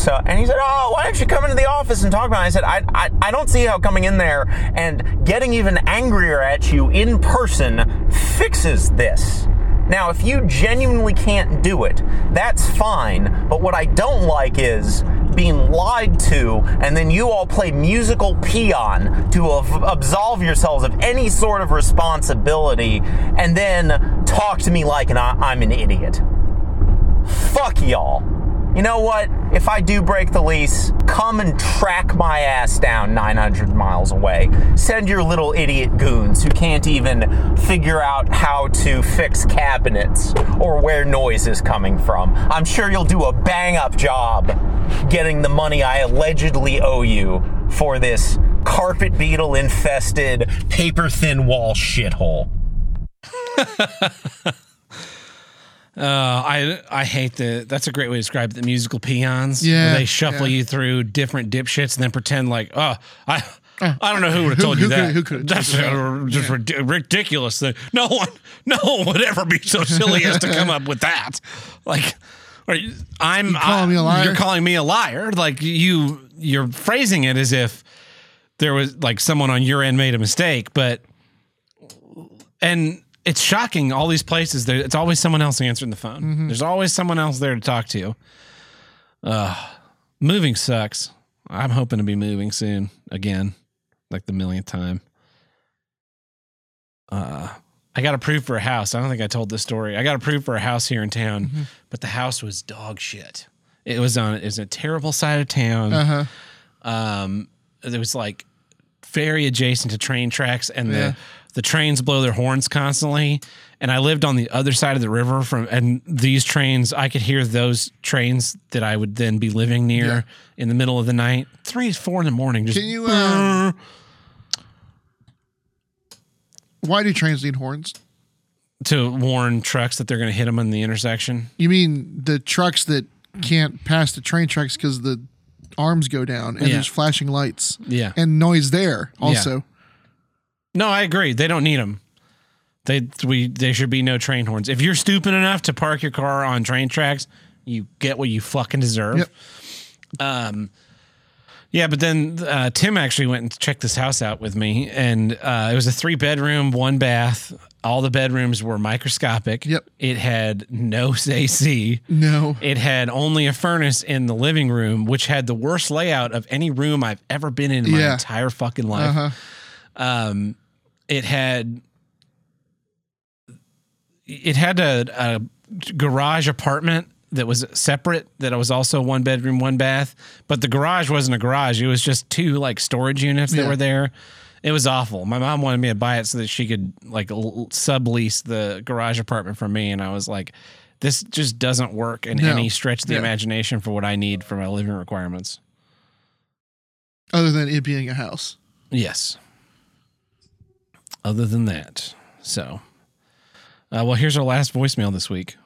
So, and he said, "Oh, why don't you come into the office and talk about it?" I said, I, "I, I don't see how coming in there and getting even angrier at you in person fixes this." Now, if you genuinely can't do it, that's fine. But what I don't like is being lied to, and then you all play musical peon to absolve yourselves of any sort of responsibility, and then talk to me like an, I'm an idiot. Fuck y'all. You know what? If I do break the lease, come and track my ass down 900 miles away. Send your little idiot goons who can't even figure out how to fix cabinets or where noise is coming from. I'm sure you'll do a bang up job getting the money I allegedly owe you for this carpet beetle infested, paper thin wall shithole. Uh, I I hate the. That's a great way to describe it. The musical peons. Yeah, they shuffle yeah. you through different dipshits and then pretend like, oh, I. I don't know who would have told who you could- that. who could've That's you uh, just rid- ridiculous. Thing. No one, no one would ever be so silly as to come up with that. Like, you- I'm calling I- me a liar? You're calling me a liar. Like you, you're phrasing it as if there was like someone on your end made a mistake, but and it's shocking. All these places, there, it's always someone else answering the phone. There's always someone else there to talk to. Uh, moving sucks. I'm hoping to be moving soon again, like the millionth time. Uh, I got approved for a house. I don't think I told this story. I got approved for a house here in town, but the house was dog shit. It was on. It was a terrible side of town. Uh huh. Um, it was like very adjacent to train tracks, and Yeah. the the trains blow their horns constantly. And I lived on the other side of the river from, and these trains, I could hear those trains that I would then be living near Yeah. in the middle of the night, three, four in the morning. Just Can you, um, Why do trains need horns? to warn trucks that they're going to hit them in the intersection. You mean the trucks that can't pass the train tracks because the arms go down and Yeah. there's flashing lights Yeah. and noise there also. No, I agree. They don't need them. They we there should be no train horns. If you're stupid enough to park your car on train tracks, you get what you fucking deserve. Yep. Um, yeah, but then uh, Tim actually went and checked this house out with me, and uh, it was a three bedroom, one bath. All the bedrooms were microscopic. Yep. It had no AC. No. It had only a furnace in the living room, which had the worst layout of any room I've ever been in, in my entire fucking life. Uh huh. Um, it had it had a, a garage apartment that was separate that was also one bedroom one bath but the garage wasn't a garage it was just two like storage units that Yeah. were there it was awful my mom wanted me to buy it so that she could like l- sublease the garage apartment from me and i was like this just doesn't work in No. any stretch of the Yeah. imagination for what i need for my living requirements Other than it being a house. Yes. Other than that, so. Uh, well, here's our last voicemail this week.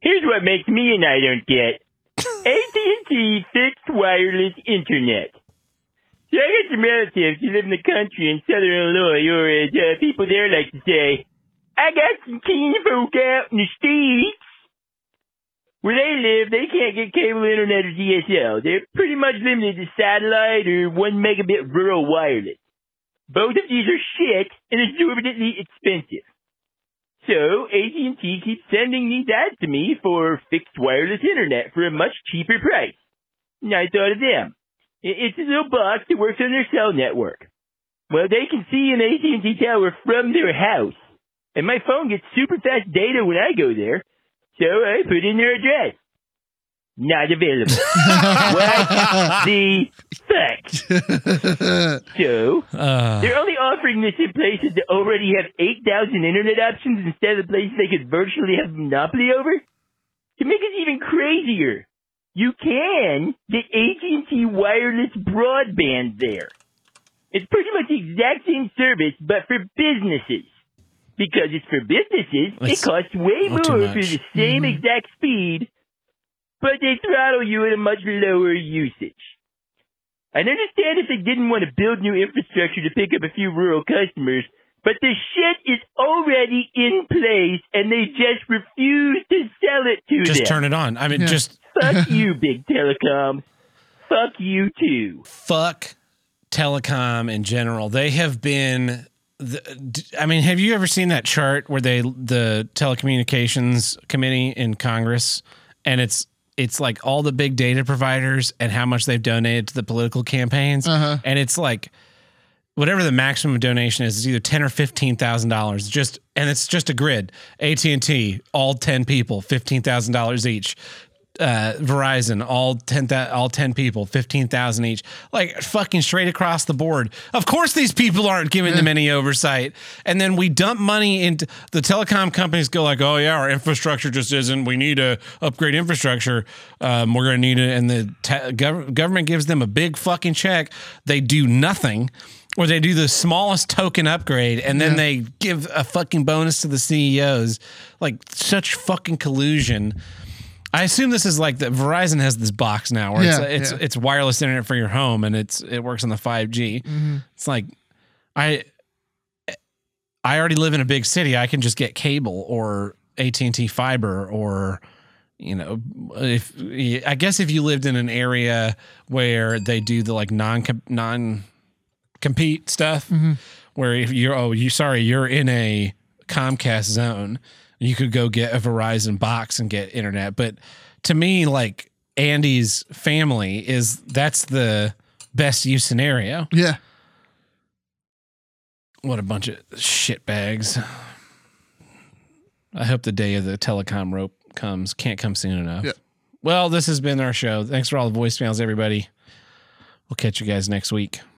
Here's what makes me and I don't get. AT&T fixed wireless internet. So I got some relatives who live in the country in southern Illinois, or as uh, people there like to say, I got some teen folk out in the streets. Where they live, they can't get cable internet or DSL. They're pretty much limited to satellite or one megabit rural wireless. Both of these are shit and exorbitantly expensive. So AT&T keeps sending these ads to me for fixed wireless internet for a much cheaper price. And I thought of them. I- It's a little box that works on their cell network. Well, they can see an AT&T tower from their house. And my phone gets super fast data when I go there. So I put in their address. Not available. what the fuck? So, Uh, they're only offering this in places that already have 8,000 internet options instead of places they could virtually have a monopoly over? To make it even crazier, you can get AT&T wireless broadband there. It's pretty much the exact same service, but for businesses. Because it's for businesses, It's it costs way more for the same exact speed, but they throttle you at a much lower usage. I'd understand if they didn't want to build new infrastructure to pick up a few rural customers, but the shit is already in place and they just refuse to sell it to just them. Just turn it on. I mean, Yeah. just Fuck you, big telecom. Fuck you too. fuck telecom in general. They have been. The, d- I mean, have you ever seen that chart where they the telecommunications committee in Congress, and it's it's like all the big data providers and how much they've donated to the political campaigns, Uh-huh. and it's like whatever the maximum donation is, it's either ten or fifteen thousand dollars. Just and it's just a grid. AT and T, all ten people, fifteen thousand dollars each. Uh, Verizon, all ten, all ten people, fifteen thousand each, like fucking straight across the board. Of course, these people aren't giving them any oversight, and then we dump money into the telecom companies. Go like, oh yeah, our infrastructure just isn't. We need to upgrade infrastructure. Um, we're gonna need it, and the te- gov- government gives them a big fucking check. They do nothing or they do the smallest token upgrade and then Yeah. they give a fucking bonus to the CEOs. Like such fucking collusion. I assume this is like that Verizon has this box now where Yeah, it's it's yeah. it's wireless internet for your home and it's it works on the 5G. Mm-hmm. It's like I I already live in a big city. I can just get cable or AT&T fiber or you know, if I guess if you lived in an area where they do the like non non compete stuff, mm-hmm. where if you're oh you sorry you're in a Comcast zone, you could go get a Verizon box and get internet. But to me, like Andy's family is that's the best use scenario. Yeah. What a bunch of shit bags. I hope the day of the telecom rope comes. Can't come soon enough. Yeah. Well, this has been our show. Thanks for all the voicemails, everybody. We'll catch you guys next week.